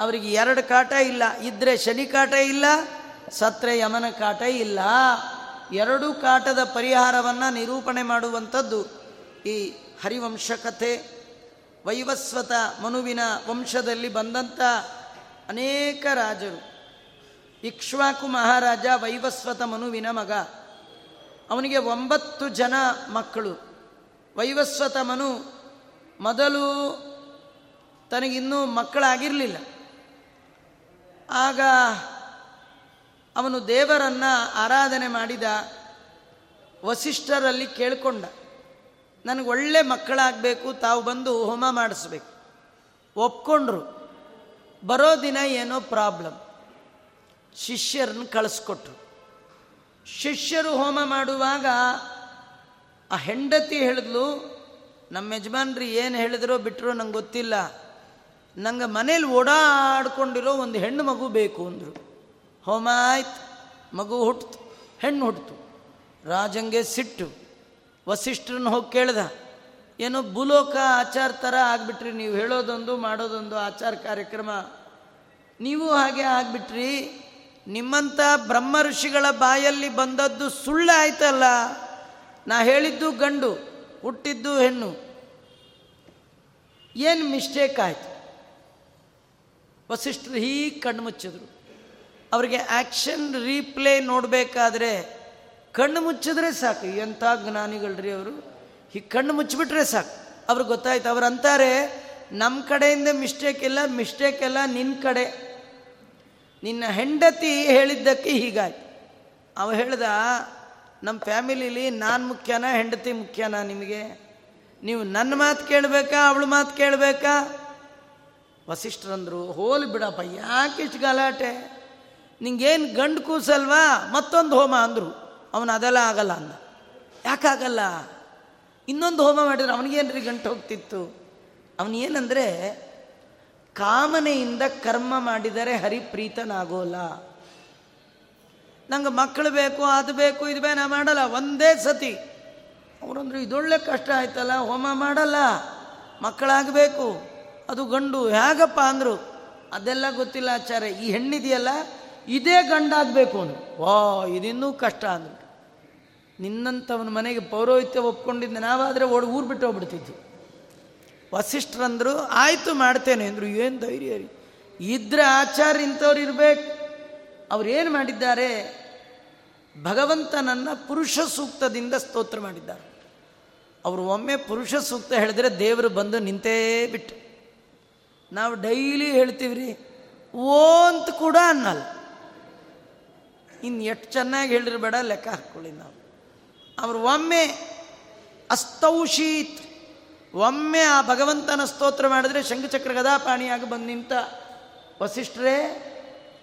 ಅವರಿಗೆ ಎರಡು ಕಾಟ ಇಲ್ಲ. ಇದ್ರೆ ಶನಿ ಕಾಟ ಇಲ್ಲ, ಸತ್ರೆ ಯಮನ ಕಾಟ ಇಲ್ಲ. ಎರಡು ಕಾಟದ ಪರಿಹಾರವನ್ನು ನಿರೂಪಣೆ ಮಾಡುವಂಥದ್ದು ಈ ಹರಿವಂಶ ಕಥೆ. ವೈವಸ್ವತ ಮನುವಿನ ವಂಶದಲ್ಲಿ ಬಂದಂಥ ಅನೇಕ ರಾಜರು. ಇಕ್ಷ್ವಾಕು ಮಹಾರಾಜ ವೈವಸ್ವತ ಮನುವಿನ ಮಗ. ಅವನಿಗೆ ಒಂಬತ್ತು ಜನ ಮಕ್ಕಳು. ವೈವಸ್ವತ ಮನು ಮೊದಲು ತನಗಿನ್ನೂ ಮಕ್ಕಳಾಗಿರಲಿಲ್ಲ. ಆಗ ಅವನು ದೇವರನ್ನು ಆರಾಧನೆ ಮಾಡಿದ ವಸಿಷ್ಠರಲ್ಲಿ ಕೇಳಿಕೊಂಡ, ನನಗೆ ಒಳ್ಳೆ ಮಕ್ಕಳಾಗಬೇಕು, ತಾವು ಬಂದು ಹೋಮ ಮಾಡಿಸ್ಬೇಕು. ಒಪ್ಕೊಂಡ್ರು, ಬರೋ ದಿನ ಏನೋ ಪ್ರಾಬ್ಲಮ್. ಶಿಷ್ಯರನ್ನ ಕಳಿಸ್ಕೊಟ್ರು. ಶಿಷ್ಯರು ಹೋಮ ಮಾಡುವಾಗ ಆ ಹೆಂಡತಿ ಹೇಳಿದ್ಲು ನಮ್ಮ ಯಜಮಾನ್ರಿ ಏನು ಹೇಳಿದ್ರೋ ಬಿಟ್ಟರೋ ನಂಗೆ ಗೊತ್ತಿಲ್ಲ. ನಂಗೆ ಮನೇಲಿ ಓಡಾಡ್ಕೊಂಡಿರೋ ಒಂದು ಹೆಣ್ಣು ಮಗು ಬೇಕು ಅಂದರು. ಹೋಮ ಆಯ್ತು, ಮಗು ಹುಟ್ಟಿತು ಹೆಣ್ಣು ಹುಟ್ಟಿತು ರಾಜಂಗೆ ಸಿಟ್ಟು. ವಸಿಷ್ಠರನ್ನು ಹೋಗಿ ಕೇಳ್ದ, ಏನೋ ಭೂಲೋಕ ಆಚಾರ ಥರ ಆಗಿಬಿಟ್ರಿ, ನೀವು ಹೇಳೋದೊಂದು ಮಾಡೋದೊಂದು ಆಚಾರ ಕಾರ್ಯಕ್ರಮ. ನೀವು ಹಾಗೆ ಆಗಿಬಿಟ್ರಿ ನಿಮ್ಮಂಥ ಬ್ರಹ್ಮ ಋಷಿಗಳ ಬಾಯಲ್ಲಿ ಬಂದದ್ದು ಸುಳ್ಳು ಆಯ್ತಲ್ಲ ನಾ ಹೇಳಿದ್ದು ಗಂಡು. ಹುಟ್ಟಿದ್ದು ಹೆಣ್ಣು. ಏನು ಮಿಸ್ಟೇಕ್ ಆಯಿತು? ವಸಿಷ್ಠರು ಹೀಗೆ ಕಣ್ಣು ಮುಚ್ಚಿದ್ರು. ಅವರಿಗೆ ಆ್ಯಕ್ಷನ್ ರೀಪ್ಲೇ ನೋಡಬೇಕಾದ್ರೆ ಕಣ್ಣು ಮುಚ್ಚಿದ್ರೆ ಸಾಕು. ಎಂಥ ಜ್ಞಾನಿಗಳ್ರಿ ಅವರು? ಹೀಗೆ ಕಣ್ಣು ಮುಚ್ಚಿಬಿಟ್ರೆ ಸಾಕು. ಅವ್ರಿಗೆ ಗೊತ್ತಾಯ್ತು, ಅವ್ರು ಅಂತಾರೆ ನಮ್ಮ ಕಡೆಯಿಂದ ಮಿಸ್ಟೇಕ್ ಇಲ್ಲ ಮಿಸ್ಟೇಕ್ ಎಲ್ಲ ನಿನ್ನ ಕಡೆ. ನಿನ್ನ ಹೆಂಡತಿ ಹೇಳಿದ್ದಕ್ಕೆ ಹೀಗಾಯ್ತು. ಅವ ಹೇಳ್ದ ನಮ್ಮ ಫ್ಯಾಮಿಲಿಲಿ ನಾನು ಮುಖ್ಯನಾ, ಹೆಂಡತಿ ಮುಖ್ಯನಾ ನಿಮಗೆ? ನೀವು ನನ್ನ ಮಾತು ಕೇಳಬೇಕಾ, ಅವಳ ಮಾತು ಕೇಳಬೇಕಾ? ವಸಿಷ್ಠರಂದರು, ಹೋಲಿ ಬಿಡಪ್ಪ, ಯಾಕೆ ಇಷ್ಟು ಗಲಾಟೆ? ನಿಂಗೇನು ಗಂಡು ಕೂಸಲ್ವಾ? ಮತ್ತೊಂದು ಹೋಮ ಅಂದರು. ಅವನು ಅದೆಲ್ಲ ಆಗಲ್ಲ ಅಂದ. ಯಾಕಾಗಲ್ಲ ಇನ್ನೊಂದು ಹೋಮ ಮಾಡಿದ್ರೆ ಅವನಿಗೇನ್ರಿ ಗಂಟು ಹೋಗ್ತಿತ್ತು? ಅವನೇನಂದರೆ ಕಾಮನೆಯಿಂದ ಕರ್ಮ ಮಾಡಿದರೆ ಹರಿಪ್ರೀತನಾಗೋಲ್ಲ. ನಂಗೆ ಮಕ್ಕಳು ಬೇಕು, ಅದು ಬೇಕು, ಇದು ಬೇ ನಾ ಮಾಡಲ್ಲ. ಒಂದೇ ಸತಿ. ಅವರಂದ್ರೆ ಇದೊಳ್ಳೆ ಕಷ್ಟ ಆಯ್ತಲ್ಲ, ಹೋಮ ಮಾಡಲ್ಲ. ಮಕ್ಕಳಾಗಬೇಕು. ಅದು ಗಂಡು, ಹೇಗಪ್ಪ ಅಂದರು. ಅದೆಲ್ಲ ಗೊತ್ತಿಲ್ಲ ಆಚಾರ್ಯ. ಈ ಹೆಣ್ಣಿದೆಯಲ್ಲ, ಇದೇ ಗಂಡಾಗಬೇಕು ಅಂದರು. ವಾ ಇದಿನ್ನೂ ಕಷ್ಟ ಅಂದರು. ನಿನ್ನಂಥವನ ಮನೆಗೆ ಪೌರೋಹಿತ್ಯ ಒಪ್ಕೊಂಡಿದ್ದೆ. ನಾವಾದರೆ ಓಡಿ ಊರು ಬಿಟ್ಟು ಹೋಗ್ಬಿಡ್ತಿದ್ವಿ. ವಸಿಷ್ಠರಂದರು, ಆಯಿತು, ಮಾಡ್ತೇನೆ. ಅಂದರು. ಏನು ಧೈರ್ಯ ರೀ. ಇದ್ರೆ ಆಚಾರ್ಯ ಇಂಥವ್ರು ಇರಬೇಕು. ಅವ್ರು ಏನು ಮಾಡಿದ್ದಾರೆ? ಭಗವಂತನನ್ನು ಪುರುಷ ಸೂಕ್ತದಿಂದ ಸ್ತೋತ್ರ ಮಾಡಿದ್ದಾರೆ. ಅವರು ಒಮ್ಮೆ ಪುರುಷ ಸೂಕ್ತ ಹೇಳಿದ್ರೆ ದೇವರು ಬಂದು ನಿಂತೇ ಬಿಟ್ಟು. ನಾವು ಡೈಲಿ ಹೇಳ್ತೀವಿ ರೀ ಓ ಅಂತ ಕೂಡ ಅನ್ನಲ್ಲ. ಇನ್ನು ಎಷ್ಟು ಚೆನ್ನಾಗಿ ಹೇಳಿರ್ಬೇಡ ಲೆಕ್ಕ ಹಾಕ್ಕೊಳ್ಳಿ ನಾವು. ಅವರು ಒಮ್ಮೆ ಅಸ್ತೌಷೀತ್ ಒಮ್ಮೆ ಆ ಭಗವಂತನ ಸ್ತೋತ್ರ ಮಾಡಿದ್ರೆ ಶಂಖಚಕ್ರ ಗದಾಪಾಣಿಯಾಗಿ ಬಂದು ನಿಂತ, ವಸಿಷ್ಠರೇ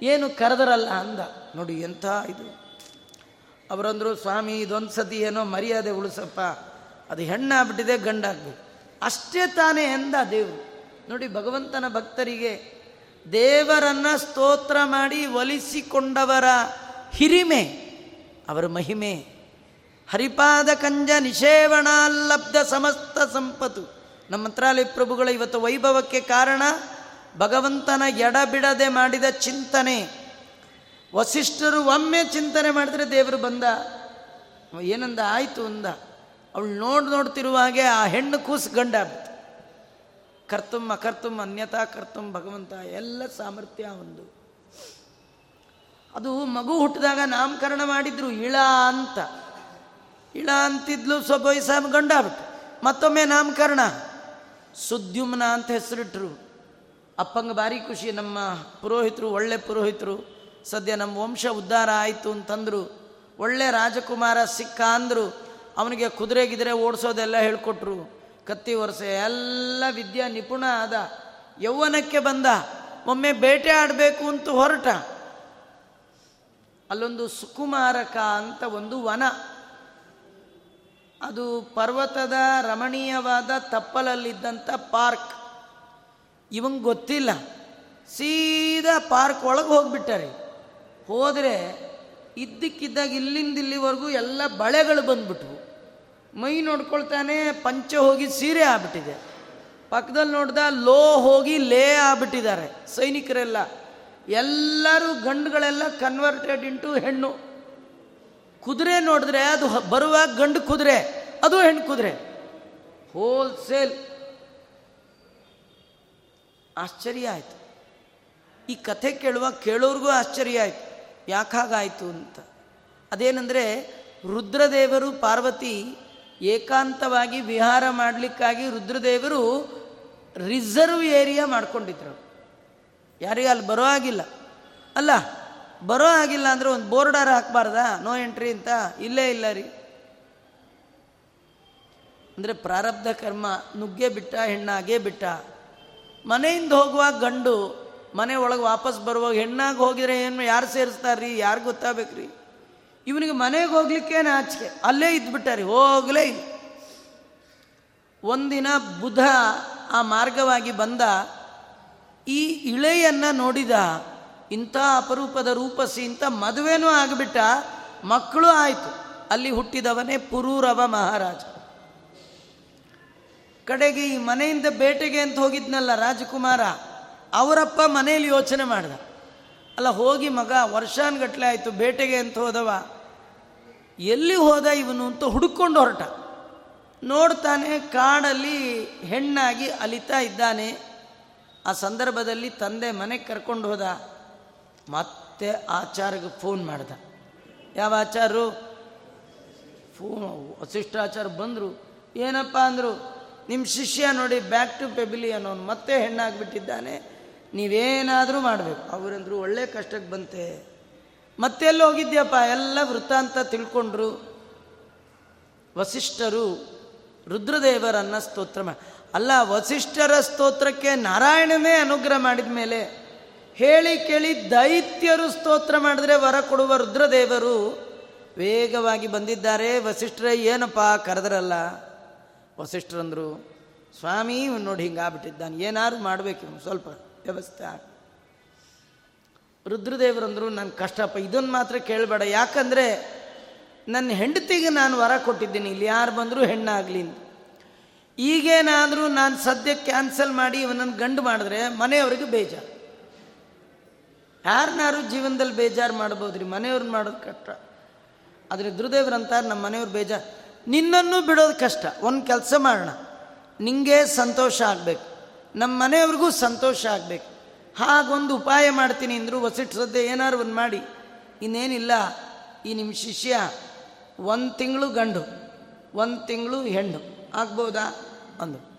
ಏನು ಕರೆದರಲ್ಲ ಅಂದ. ನೋಡಿ ಎಂಥ ಇದು. ಅವರಂದರು, ಸ್ವಾಮಿ, ಇದೊಂದು ಸತಿ ಏನೋ ಮರ್ಯಾದೆ ಉಳಿಸಪ್ಪ. ಅದು ಹೆಣ್ಣಾಗ್ಬಿಟ್ಟಿದೆ ಗಂಡಾಗ್ಬೇಕು ಅಷ್ಟೇ ತಾನೇ ಎಂದ ದೇವರು. ನೋಡಿ ಭಗವಂತನ ಭಕ್ತರಿಗೆ ದೇವರನ್ನ ಸ್ತೋತ್ರ ಮಾಡಿ ಒಲಿಸಿಕೊಂಡವರ ಹಿರಿಮೆ, ಅವರ ಮಹಿಮೆ. ಹರಿಪಾದ ಕಂಜ ನಿಷೇವಣಾಲಬ್ಧ ಸಮಸ್ತ ಸಂಪತ್ತು. ನಮ್ಮ ಮಂತ್ರಾಲಯ ಪ್ರಭುಗಳ ಇವತ್ತು ವೈಭವಕ್ಕೆ ಕಾರಣ ಭಗವಂತನ ಎಡಬಿಡದೆ ಮಾಡಿದ ಚಿಂತನೆ. ವಸಿಷ್ಠರು ಒಮ್ಮೆ ಚಿಂತನೆ ಮಾಡಿದ್ರೆ ದೇವರು ಬಂದ, ಏನಂದ, ಆಯಿತು ಅಂದ. ಅವಳು ನೋಡಿ ನೋಡ್ತಿರುವ ಹಾಗೆ ಆ ಹೆಣ್ಣು ಕೂಸು ಗಂಡ ಆಗ್ತು ಕರ್ತುಂ ಅಕರ್ತುಂ ಅನ್ಯತಾ ಕರ್ತುಂ ಭಗವಂತ, ಎಲ್ಲ ಸಾಮರ್ಥ್ಯ ಒಂದು. ಅದು ಮಗು ಹುಟ್ಟಿದಾಗ ನಾಮಕರಣ ಮಾಡಿದ್ರು, ಇಳ ಅಂತ. ಇಳ ಅಂತಿದ್ಲು ಸ್ವಲ್ಪ ವಯಸ್ಸಾಮ ಗಂಡ ಬಿಟ್ಟು ಮತ್ತೊಮ್ಮೆ ನಾಮಕರಣ. ಸುದ್ಯುಮ್ನ ಅಂತ ಹೆಸರಿಟ್ರು. ಅಪ್ಪಂಗ ಭಾರಿ ಖುಷಿ. ನಮ್ಮ ಪುರೋಹಿತರು, ಒಳ್ಳೆ ಪುರೋಹಿತರು. ಸದ್ಯ ನಮ್ಮ ವಂಶ ಉದ್ಧಾರ ಆಯಿತು ಅಂತಂದರು. ಒಳ್ಳೆ ರಾಜಕುಮಾರ ಸಿಕ್ಕ ಅಂದರು. ಅವನಿಗೆ ಕುದುರೆ ಗಿದ್ರೆ ಓಡಿಸೋದೆಲ್ಲ ಹೇಳಿಕೊಟ್ರು. ಕತ್ತಿ ವರ್ಷೆ ಎಲ್ಲ ವಿದ್ಯಾ ನಿಪುಣ ಆದ. ಯೌವನಕ್ಕೆ ಬಂದ. ಒಮ್ಮೆ ಬೇಟೆ ಆಡಬೇಕು ಅಂತ ಹೊರಟ. ಅಲ್ಲೊಂದು ಸುಕುಮಾರಕ ಅಂತ ಒಂದು ವನ. ಅದು ಪರ್ವತದ ರಮಣೀಯವಾದ ತಪ್ಪಲಲ್ಲಿದ್ದಂಥ ಪಾರ್ಕ್. ಇವಂಗೆ ಗೊತ್ತಿಲ್ಲ. ಸೀದಾ ಪಾರ್ಕ್ ಒಳಗೆ ಹೋಗಿಬಿಟ್ಟಾರೆ. ಹೋದರೆ ಇದ್ದಕ್ಕಿದ್ದಾಗ ಇಲ್ಲಿಂದ ಇಲ್ಲಿವರೆಗೂ ಎಲ್ಲ ಬಳೆಗಳು ಬಂದ್ಬಿಟ್ವು. ಮೈ ನೋಡ್ಕೊಳ್ತಾನೆ ಪಂಚ ಹೋಗಿ ಸೀರೆ ಆಗ್ಬಿಟ್ಟಿದೆ. ಪಕ್ಕದಲ್ಲಿ ನೋಡ್ದ ಲೋ ಹೋಗಿ ಲೇ ಆಗ್ಬಿಟ್ಟಿದ್ದಾರೆ ಸೈನಿಕರೆಲ್ಲ. ಎಲ್ಲರೂ ಗಂಡುಗಳೆಲ್ಲ ಕನ್ವರ್ಟೆಡ್ ಇಂಟು ಹೆಣ್ಣು. ಕುದುರೆ ನೋಡಿದ್ರೆ ಅದು ಬರುವಾಗ ಗಂಡು ಕುದುರೆ, ಅದು ಹೆಣ್ಣು ಕುದುರೆ. ಹೋಲ್ಸೇಲ್ ಆಶ್ಚರ್ಯ ಆಯಿತು. ಈ ಕಥೆ ಕೇಳುವ ಕೇಳೋರಿಗೂ ಆಶ್ಚರ್ಯ ಆಯಿತು. ಯಾಕಾಗಾಯಿತು ಅಂತ. ಅದೇನೆಂದರೆ, ರುದ್ರದೇವರು ಪಾರ್ವತಿ ಏಕಾಂತವಾಗಿ ವಿಹಾರ ಮಾಡಲಿಕ್ಕಾಗಿ ರುದ್ರದೇವರು ರಿಸರ್ವ್ ಏರಿಯಾ ಮಾಡ್ಕೊಂಡಿದ್ರು. ಯಾರಿಗೆ ಅಲ್ಲಿ ಬರೋ ಆಗಿಲ್ಲ ಅಲ್ಲ, ಬರೋ ಆಗಿಲ್ಲ ಅಂದರೆ ಒಂದು ಬೋರ್ಡರ್ ಹಾಕಬಾರ್ದಾ? ನೋ ಎಂಟ್ರಿ ಅಂತ? ಇಲ್ಲೇ ಇಲ್ಲ ರೀ. ಅಂದರೆ ಪ್ರಾರಬ್ಧ ಕರ್ಮ ನುಗ್ಗೆ ಬಿಟ್ಟ, ಹೆಣ್ಣಾಗೆ ಬಿಟ್ಟ. ಮನೆಯಿಂದ ಹೋಗುವಾಗ ಗಂಡು ಮನೆ ಒಳಗೆ ವಾಪಸ್ ಬರುವಾಗ ಹೆಣ್ಣಾಗಿ ಹೋಗಿದ್ರೆ ಏನು ಯಾರು ಸೇರಿಸ್ತಾರ್ರಿ? ಯಾರು ಗೊತ್ತಾಗಬೇಕ್ರಿ? ಇವನಿಗೆ ಮನೆಗೆ ಹೋಗ್ಲಿಕ್ಕೆ ನಾಚಿಕೆ ಅಲ್ಲೇ ಇದ್ಬಿಟ್ಟಾರಿ. ಹೋಗಲೇ ಇಲ್ಲ. ಒಂದಿನ ಬುಧ ಆ ಮಾರ್ಗವಾಗಿ ಬಂದ ಈ ಇಳೆಯನ್ನು ನೋಡಿದ ಇಂಥ ಅಪರೂಪದ ರೂಪಸಿ, ಇಂಥ ಮದುವೆನೂ ಆಗಿಬಿಟ್ಟ, ಮಕ್ಕಳು ಆಯಿತು. ಅಲ್ಲಿ ಹುಟ್ಟಿದವನೇ ಪುರೂರವ ಮಹಾರಾಜ. ಕಡೆಗೆ ಈ ಮನೆಯಿಂದ ಬೇಟೆಗೆ ಅಂತ ಹೋಗಿದ್ನಲ್ಲ ರಾಜಕುಮಾರ, ಅವರಪ್ಪ ಮನೆಯಲ್ಲಿ ಯೋಚನೆ ಮಾಡ್ದ. ಅಲ್ಲ, ಹೋಗಿ ಮಗ ವರ್ಷಾನ್ಗಟ್ಲೆ ಆಯಿತು, ಬೇಟೆಗೆ ಅಂತ ಹೋದವ. ಎಲ್ಲಿ ಹೋದ ಇವನು ಅಂತ ಹುಡುಕೊಂಡು ಹೊರಟ. ನೋಡ್ತಾನೆ ಕಾಡಲ್ಲಿ ಹೆಣ್ಣಾಗಿ ಅಲಿತಾ ಇದ್ದಾನೆ. ಆ ಸಂದರ್ಭದಲ್ಲಿ ತಂದೆ ಮನೆಗೆ ಕರ್ಕೊಂಡು ಹೋದ. ಮತ್ತೆ ಆಚಾರ್ಯಗೆ ಫೋನ್ ಮಾಡ್ದ. ಯಾವ ಆಚಾರು ಫೋನ್ ವಸಿಷ್ಠಾಚಾರ್ಯ ಬಂದರು. ಏನಪ್ಪ ಅಂದರು? ನಿಮ್ಮ ಶಿಷ್ಯ ನೋಡಿ ಬ್ಯಾಕ್ ಟು ಪೆಬಿಲಿ ಅನ್ನೋನು ಮತ್ತೆ ಹೆಣ್ಣಾಗ್ಬಿಟ್ಟಿದ್ದಾನೆ. ನೀವೇನಾದರೂ ಮಾಡಬೇಕು. ಅವರಂದ್ರು ಒಳ್ಳೆ ಕಷ್ಟಕ್ಕೆ ಬಂತೆ. ಮತ್ತೆ ಎಲ್ಲಿ ಹೋಗಿದ್ಯಪ್ಪ? ಎಲ್ಲ ವೃತ್ತಾಂತ ತಿಳ್ಕೊಂಡ್ರು. ವಸಿಷ್ಠರು ರುದ್ರದೇವರನ್ನ ಸ್ತೋತ್ರ ಅಲ್ಲ, ವಸಿಷ್ಠರ ಸ್ತೋತ್ರಕ್ಕೆ ನಾರಾಯಣನೇ ಅನುಗ್ರಹ ಮಾಡಿದ ಮೇಲೆ ಹೇಳಿ ಕೇಳಿ ದೈತ್ಯರು ಸ್ತೋತ್ರ ಮಾಡಿದ್ರೆ ವರ ಕೊಡುವ ರುದ್ರದೇವರು ವೇಗವಾಗಿ ಬಂದಿದ್ದಾರೆ. ವಸಿಷ್ಠರೇ, ಏನಪ್ಪ ಕರೆದ್ರಲ್ಲ? ವಸಿಷ್ಠರಂದರು, ಸ್ವಾಮಿ, ಇವನು ನೋಡಿ ಹಿಂಗಾಗ್ಬಿಟ್ಟಿದ್ದಾನೆ ಏನಾದ್ರು ಮಾಡಬೇಕು ಸ್ವಲ್ಪ ವ್ಯವಸ್ಥೆ ಆಗ. ರುದ್ರದೇವರಂದರು ನನ್ನ ಕಷ್ಟಪ್ಪ ಇದನ್ನು ಮಾತ್ರ ಕೇಳಬೇಡ, ಯಾಕಂದರೆ ನನ್ನ ಹೆಂಡತಿಗೆ ನಾನು ವರ ಕೊಟ್ಟಿದ್ದೀನಿ, ಇಲ್ಲಿ ಯಾರು ಬಂದರೂ ಹೆಣ್ಣಾಗಲಿ ಈಗೇನಾದರೂ ನಾನು ಸದ್ಯ ಕ್ಯಾನ್ಸಲ್ ಮಾಡಿ ಇವನನ್ನು ಗಂಡು ಮಾಡಿದ್ರೆ ಮನೆಯವ್ರಿಗೆ ಬೇಜಾರು. ಯಾರನ್ನಾರು ಜೀವನದಲ್ಲಿ ಬೇಜಾರು ಮಾಡ್ಬೋದ್ರಿ ಮನೆಯವ್ರನ್ನ ಮಾಡೋದು ಕಷ್ಟ. ಆದರೆ ನಮ್ಮ ಮನೆಯವ್ರು ಬೇಜಾರು. ನಿನ್ನನ್ನು ಬಿಡೋದು ಕಷ್ಟ. ಒಂದು ಕೆಲಸ ಮಾಡೋಣ. ನಿಂಗೆ ಸಂತೋಷ ಆಗಬೇಕು. ನಮ್ಮ ಮನೆಯವ್ರಿಗೂ ಸಂತೋಷ ಆಗಬೇಕು. ಹಾಗೊಂದು ಉಪಾಯ ಮಾಡ್ತೀನಿ ಅಂದರು ವಸಿಟ್ಟು ಸದ್ದೆ ಏನಾರು ಒಂದು ಮಾಡಿ. ಇನ್ನೇನಿಲ್ಲ. ಈ ನಿಮ್ಮ ಶಿಷ್ಯ ಒಂದು ತಿಂಗಳು ಗಂಡು, ಒಂದು ತಿಂಗಳು ಹೆಣ್ಣು. ಆಗ್ಬೋದಾ? ಅಂದರು.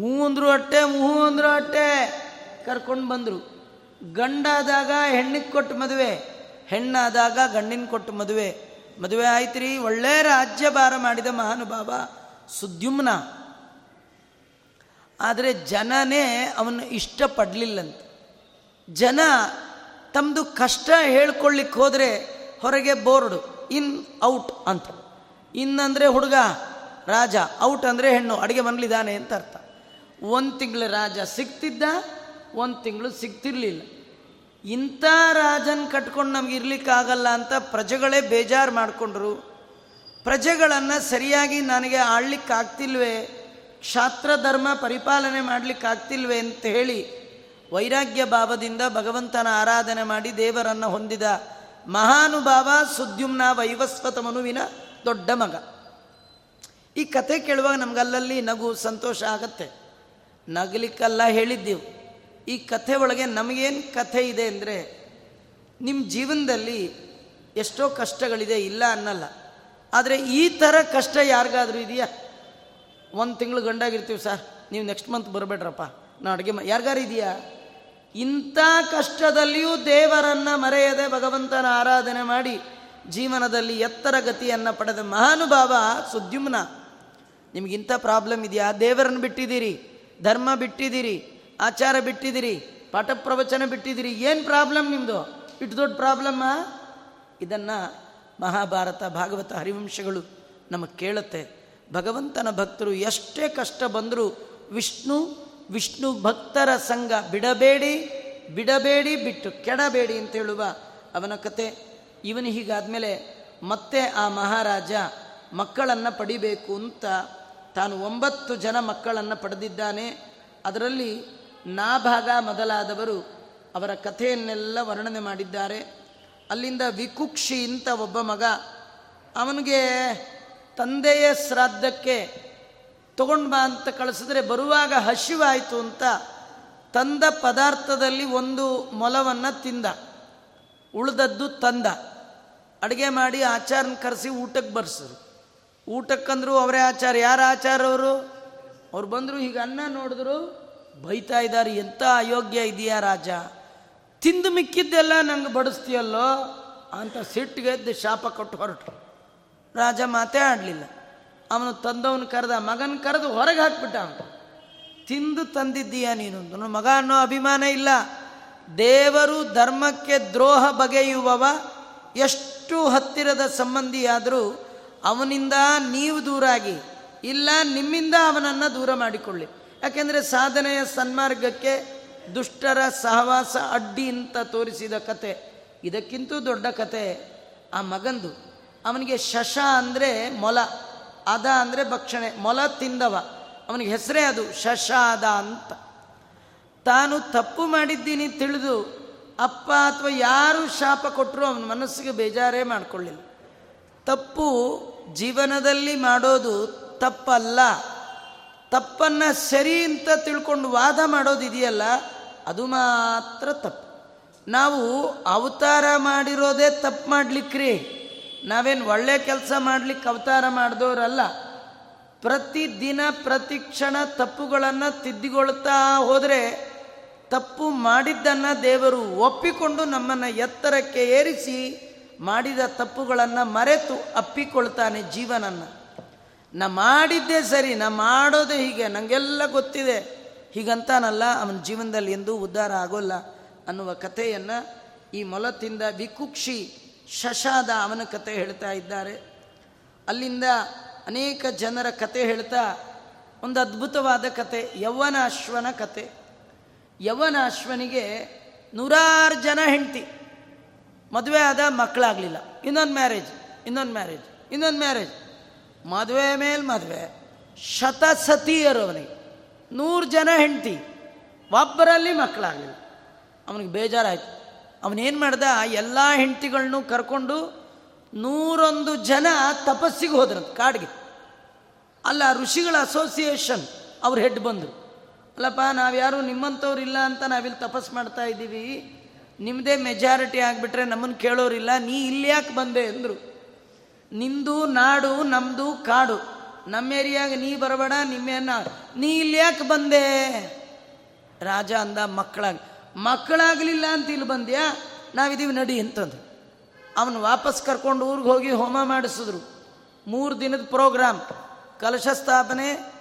ಹೂ ಅಂದರು ಅಟ್ಟೆ ಹ್ಞೂ ಅಂದರು ಅಟ್ಟೆ. ಕರ್ಕೊಂಡು ಬಂದರು. ಗಂಡಾದಾಗ ಹೆಣ್ಣಿಗೆ ಕೊಟ್ಟು ಮದುವೆ, ಹೆಣ್ಣಾದಾಗ ಗಂಡಿನ ಕೊಟ್ಟು ಮದುವೆ. ಮದುವೆ ಆಯ್ತು ರೀ ಒಳ್ಳೆ ರಾಜ್ಯಭಾರ ಮಾಡಿದ ಮಹಾನುಭಾವ ಸುದ್ಯುಮ್ನ. ಆದರೆ ಜನನೇ ಅವನು ಇಷ್ಟಪಡಲಿಲ್ಲಂತ. ಜನ ತಮ್ಮದು ಕಷ್ಟ ಹೇಳ್ಕೊಳ್ಳಿಕ್ಕೆ ಹೋದರೆ ಹೊರಗೆ ಬೋರ್ಡು, ಇನ್, ಔಟ್ ಅಂತ. ಇನ್ ಅಂದರೆ ಹುಡುಗ, ರಾಜ, ಔಟ್ ಅಂದರೆ ಹೆಣ್ಣು, ಅಡುಗೆ ಮನಲಿದ್ದಾನೆ ಅಂತ ಅರ್ಥ. ಒಂದು ತಿಂಗಳು ರಾಜ ಸಿಗ್ತಿದ್ದ ಒಂದು ತಿಂಗಳು ಸಿಗ್ತಿರ್ಲಿಲ್ಲ. ಇಂಥ ರಾಜನ್ ಕಟ್ಕೊಂಡು ನಮ್ಗೆ ಇರ್ಲಿಕ್ಕಾಗಲ್ಲ ಅಂತ ಪ್ರಜೆಗಳೇ ಬೇಜಾರು ಮಾಡಿಕೊಂಡ್ರು. ಪ್ರಜೆಗಳನ್ನು ಸರಿಯಾಗಿ ನನಗೆ ಆಳ್ಲಿಕ್ಕಾಗ್ತಿಲ್ವೇ? ಕ್ಷಾತ್ರ ಧರ್ಮ ಪರಿಪಾಲನೆ ಮಾಡ್ಲಿಕ್ಕಾಗ್ತಿಲ್ವೇ ಅಂತ ಹೇಳಿ ವೈರಾಗ್ಯ ಭಾವದಿಂದ ಭಗವಂತನ ಆರಾಧನೆ ಮಾಡಿ ದೇವರನ್ನು ಹೊಂದಿದ ಮಹಾನುಭಾವ ಸುದ್ಯುಮ್ನ ವೈವಸ್ವತ ಮನುವಿನ ದೊಡ್ಡ ಮಗ. ಈ ಕತೆ ಕೇಳುವಾಗ ನಮಗಲ್ಲಲ್ಲಿ ನಗು ಸಂತೋಷ ಆಗತ್ತೆ. ನಗಲಿಕ್ಕಲ್ಲ ಹೇಳಿದ್ದೆವು. ಈ ಕಥೆ ಒಳಗೆ ನಮಗೇನು ಕಥೆ ಇದೆ ಅಂದರೆ ನಿಮ್ಮ ಜೀವನದಲ್ಲಿ ಎಷ್ಟೋ ಕಷ್ಟಗಳಿದೆ, ಇಲ್ಲ ಅನ್ನಲ್ಲ. ಆದರೆ ಈ ಥರ ಕಷ್ಟ ಯಾರಿಗಾದರೂ ಇದೆಯಾ? ಒಂದು ತಿಂಗಳು ಗಂಡಾಗಿರ್ತೀವಿ ಸರ್, ನೀವು ನೆಕ್ಸ್ಟ್ ಮಂತ್ ಬರಬೇಡ್ರಪ್ಪ, ನಾ ಅಡುಗೆ ಯಾರಿಗಾರು ಇದೆಯಾ? ಇಂಥ ಕಷ್ಟದಲ್ಲಿಯೂ ದೇವರನ್ನು ಮರೆಯದೆ ಭಗವಂತನ ಆರಾಧನೆ ಮಾಡಿ ಜೀವನದಲ್ಲಿ ಎತ್ತರ ಗತಿಯನ್ನು ಪಡೆದ ಮಹಾನುಭಾವ ಸುದ್ಯುಮ್ನ. ನಿಮಗಿಂಥ ಪ್ರಾಬ್ಲಮ್ ಇದೆಯಾ? ದೇವರನ್ನು ಬಿಟ್ಟಿದ್ದೀರಿ, ಧರ್ಮ ಬಿಟ್ಟಿದ್ದೀರಿ ಆಚಾರ ಬಿಟ್ಟಿದ್ದೀರಿ ಪಾಠ ಪ್ರವಚನ ಬಿಟ್ಟಿದ್ದೀರಿ, ಏನು ಪ್ರಾಬ್ಲಮ್ ನಿಮ್ಮದು ಇಟ್ಟು ದೊಡ್ಡ ಪ್ರಾಬ್ಲಮ್ಮ ಇದನ್ನು ಮಹಾಭಾರತ ಭಾಗವತ ಹರಿವಂಶಗಳು ನಮಗೆ ಕೇಳುತ್ತೆ. ಭಗವಂತನ ಭಕ್ತರು ಎಷ್ಟೇ ಕಷ್ಟ ಬಂದರೂ ವಿಷ್ಣು ವಿಷ್ಣು ಭಕ್ತರ ಸಂಘ ಬಿಡಬೇಡಿ ಬಿಡಬೇಡಿ ಬಿಟ್ಟು ಕೆಡಬೇಡಿ ಅಂತ ಹೇಳುವ ಅವನ ಕತೆ. ಇವನು ಹೀಗಾದಮೇಲೆ ಮತ್ತೆ ಆ ಮಹಾರಾಜ ಮಕ್ಕಳನ್ನು ಪಡಿಬೇಕು ಅಂತ ತಾನು ಒಂಬತ್ತು ಜನ ಮಕ್ಕಳನ್ನು ಪಡೆದಿದ್ದಾನೆ. ಅದರಲ್ಲಿ ನಾಭಾಗ ಮೊದಲಾದವರು ಅವರ ಕಥೆಯನ್ನೆಲ್ಲ ವರ್ಣನೆ ಮಾಡಿದ್ದಾರೆ. ಅಲ್ಲಿಂದ ವಿಕುಕ್ಷಿ ಅಂತ ಒಬ್ಬ ಮಗ ಅವನಿಗೆ, ತಂದೆಯ ಶ್ರಾದ್ದಕ್ಕೆ ತಗೊಂಡು ಬಾ ಅಂತ ಕಳಿಸಿದ್ರೆ ಬರುವಾಗ ಹಸಿವಾಯಿತು ಅಂತ ತಂದ ಪದಾರ್ಥದಲ್ಲಿ ಒಂದು ಮೊಲವನ್ನು ತಿಂದ. ಉಳಿದದ್ದು ತಂದ. ಅಡುಗೆ ಮಾಡಿ ಆಚಾರನ ಕರೆಸಿ ಊಟಕ್ಕೆ ಬರ್ಸರು ಊಟಕ್ಕಂದ್ರು ಅವರೇ ಆಚಾರ. ಯಾರು ಆಚಾರ ಅವರು ಬಂದರು, ಈಗ ಅನ್ನ ನೋಡಿದ್ರು ಬೈತಾ ಇದ್ದಾರೆ ಎಂಥ ಅಯೋಗ್ಯ ಇದೆಯಾ ರಾಜ? ತಿಂದು ಮಿಕ್ಕಿದ್ದೆಲ್ಲ ನಂಗೆ ಬಡಿಸ್ತೀಯಲ್ಲೋ? ಅಂತ ಸಿಟ್ಟಿಗೆ ಎದ್ದು ಶಾಪ ಕೊಟ್ಟು ಹೊರಟರು ರಾಜ ಮಾತೇ ಆಡಲಿಲ್ಲ. ಅವನು ತಂದವನು ಕರೆದ, ಮಗನ ಕರೆದು ಹೊರಗೆ ಹಾಕ್ಬಿಟ್ಟ ಅವನು. ತಿಂದು ತಂದಿದ್ದೀಯ ನೀನು? ನನ್ನ ಮಗ ಅನ್ನೋ ಅಭಿಮಾನ ಇಲ್ಲ. ದೇವರು ಧರ್ಮಕ್ಕೆ ದ್ರೋಹ ಬಗೆಯುವವ, ಎಷ್ಟು ಹತ್ತಿರದ ಸಂಬಂಧಿಯಾದರೂ ಅವನಿಂದ ನೀವು ದೂರಾಗಿ, ಇಲ್ಲ ನಿಮ್ಮಿಂದ ಅವನನ್ನು ದೂರ ಮಾಡಿಕೊಳ್ಳಿ. ಯಾಕೆಂದರೆ ಸಾಧನೆಯ ಸನ್ಮಾರ್ಗಕ್ಕೆ ದುಷ್ಟರ ಸಹವಾಸ ಅಡ್ಡಿ ಅಂತ ತೋರಿಸಿದ ಕತೆ. ಇದಕ್ಕಿಂತೂ ದೊಡ್ಡ ಕತೆ ಆ ಮಗಂದು. ಅವನಿಗೆ ಶಶ ಅಂದರೆ ಮೊಲ, ಅದ ಅಂದರೆ ಭಕ್ಷಣೆ, ಮೊಲ ತಿಂದವ. ಅವನಿಗೆ ಹೆಸರೇ ಅದು ಶಶ ಅದ ಅಂತ. ತಾನು ತಪ್ಪು ಮಾಡಿದ್ದೀನಿ ತಿಳಿದು ಅಪ್ಪ ಅಥವಾ ಯಾರು ಶಾಪ ಕೊಟ್ಟರು ಅವನ ಮನಸ್ಸಿಗೆ ಬೇಜಾರೇ ಮಾಡಿಕೊಳ್ಳಿಲ್ಲ. ತಪ್ಪು ಜೀವನದಲ್ಲಿ ಮಾಡೋದು ತಪ್ಪಲ್ಲ. ತಪ್ಪನ್ನು ಸರಿ ಅಂತ ತಿಳ್ಕೊಂಡು ವಾದ ಮಾಡೋದಿದೆಯಲ್ಲ, ಅದು ಮಾತ್ರ ತಪ್ಪು. ನಾವು ಅವತಾರ ಮಾಡಿರೋದೇ ತಪ್ಪು ಮಾಡಲಿಕ್ಕ್ರಿ ನಾವೇನು ಒಳ್ಳೆ ಕೆಲಸ ಮಾಡಲಿಕ್ಕೆ ಅವತಾರ ಮಾಡಿದವರಲ್ಲ ಪ್ರತಿ ದಿನ ಪ್ರತಿ ಕ್ಷಣ ತಪ್ಪುಗಳನ್ನು ತಿದ್ದಿಗೊಳ್ತಾ ಹೋದರೆ ತಪ್ಪು ಮಾಡಿದ್ದನ್ನು ದೇವರು ಒಪ್ಪಿಕೊಂಡು ನಮ್ಮನ್ನು ಎತ್ತರಕ್ಕೆ ಏರಿಸಿ ಮಾಡಿದ ತಪ್ಪುಗಳನ್ನು ಮರೆತು ಅಪ್ಪಿಕೊಳ್ತಾನೆ ಜೀವನನ್ನು. ನಾ ಮಾಡಿದ್ದೇ ಸರಿ, ನಾ ಮಾಡೋದೇ ಹೀಗೆ ನನಗೆಲ್ಲ ಗೊತ್ತಿದೆ. ಹೀಗಂತಾನಲ್ಲ, ಅವನ ಜೀವನದಲ್ಲಿ ಎಂದೂ ಉದ್ಧಾರ ಆಗೋಲ್ಲ ಅನ್ನುವ ಕಥೆಯನ್ನು ಈ ಮೊಲತಿಂದ ವಿಕುಕ್ಷಿ ಶಶಾದ ಅವನ ಕತೆ ಹೇಳ್ತಾ ಇದ್ದಾರೆ. ಅಲ್ಲಿಂದ ಅನೇಕ ಜನರ ಕತೆ ಹೇಳ್ತಾ, ಒಂದು ಅದ್ಭುತವಾದ ಕತೆ ಯೌವನ ಅಶ್ವನ ಕತೆ. ಯೌವನ ಅಶ್ವನಿಗೆ ನೂರಾರು ಜನ ಹೆಂಡತಿ, ಮದುವೆ ಆದ ಮಕ್ಕಳಾಗಲಿಲ್ಲ. ಇನ್ನೊಂದು ಮ್ಯಾರೇಜ್ ಇನ್ನೊಂದು ಮ್ಯಾರೇಜ್ ಇನ್ನೊಂದು ಮ್ಯಾರೇಜ್. ಮದುವೆ ಮೇಲೆ ಮದುವೆ ಶತಸತಿಯರು ಅವನಿಗೆ ನೂರು ಜನ ಹೆಂಡತಿ, ಒಬ್ಬರಲ್ಲಿ ಮಕ್ಕಳಾಗಲಿಲ್ಲ. ಅವನಿಗೆ ಬೇಜಾರಾಯಿತು. ಅವನೇನು ಮಾಡ್ದ ಎಲ್ಲ ಹೆಂಡತಿಗಳನ್ನೂ ಕರ್ಕೊಂಡು ನೂರೊಂದು ಜನ ತಪಸ್ಸಿಗೆ ಹೋದ್ರಂತ ಕಾಡಿಗೆ. ಅಲ್ಲ, ಋಷಿಗಳ ಅಸೋಸಿಯೇಷನ್ ಅವ್ರು ಹೆಡ್ ಬಂದರು. ಅಲ್ಲಪ್ಪ, ನಾವ್ಯಾರು ನಿಮ್ಮಂಥವ್ರಿಲ್ಲ ಅಂತ ನಾವಿಲ್ಲಿ ತಪಸ್ ಮಾಡ್ತಾ ಇದ್ದೀವಿ. ನಿಮ್ಮದೇ ಮೆಜಾರಿಟಿ ಆಗಿಬಿಟ್ರೆ ನಮ್ಮನ್ನು ಕೇಳೋರಿಲ್ಲ, ನೀ ಇಲ್ಲಿ ಯಾಕೆ ಬಂದೆ ಅಂದರು. ನಿಂದು, ನಾಡು, ನಮ್ದು, ಕಾಡು. ನಮ್ಮ ಏರಿಯಾಗ ನೀ ಬರಬೇಡ ನಿಮ್ಮೇನ ನೀ ಇಲ್ಲಿ ಯಾಕೆ ಬಂದೆ? ರಾಜ ಅಂದ ಮಕ್ಕಳಾಗ, ಮಕ್ಕಳಾಗಲಿಲ್ಲ ಅಂತ ಇಲ್ಲಿ ಬಂದ್ಯಾ? ನಾವಿದ್ದೀವಿ ನಡಿ ಅಂತಂದು. ಅವನು ವಾಪಸ್ ಕರ್ಕೊಂಡು ಊರಿಗೆ ಹೋಗಿ ಹೋಮ ಮಾಡಿಸಿದ್ರು. ಮೂರು ದಿನದ ಪ್ರೋಗ್ರಾಮ್, ಕಲಶ ಸ್ಥಾಪನೆ,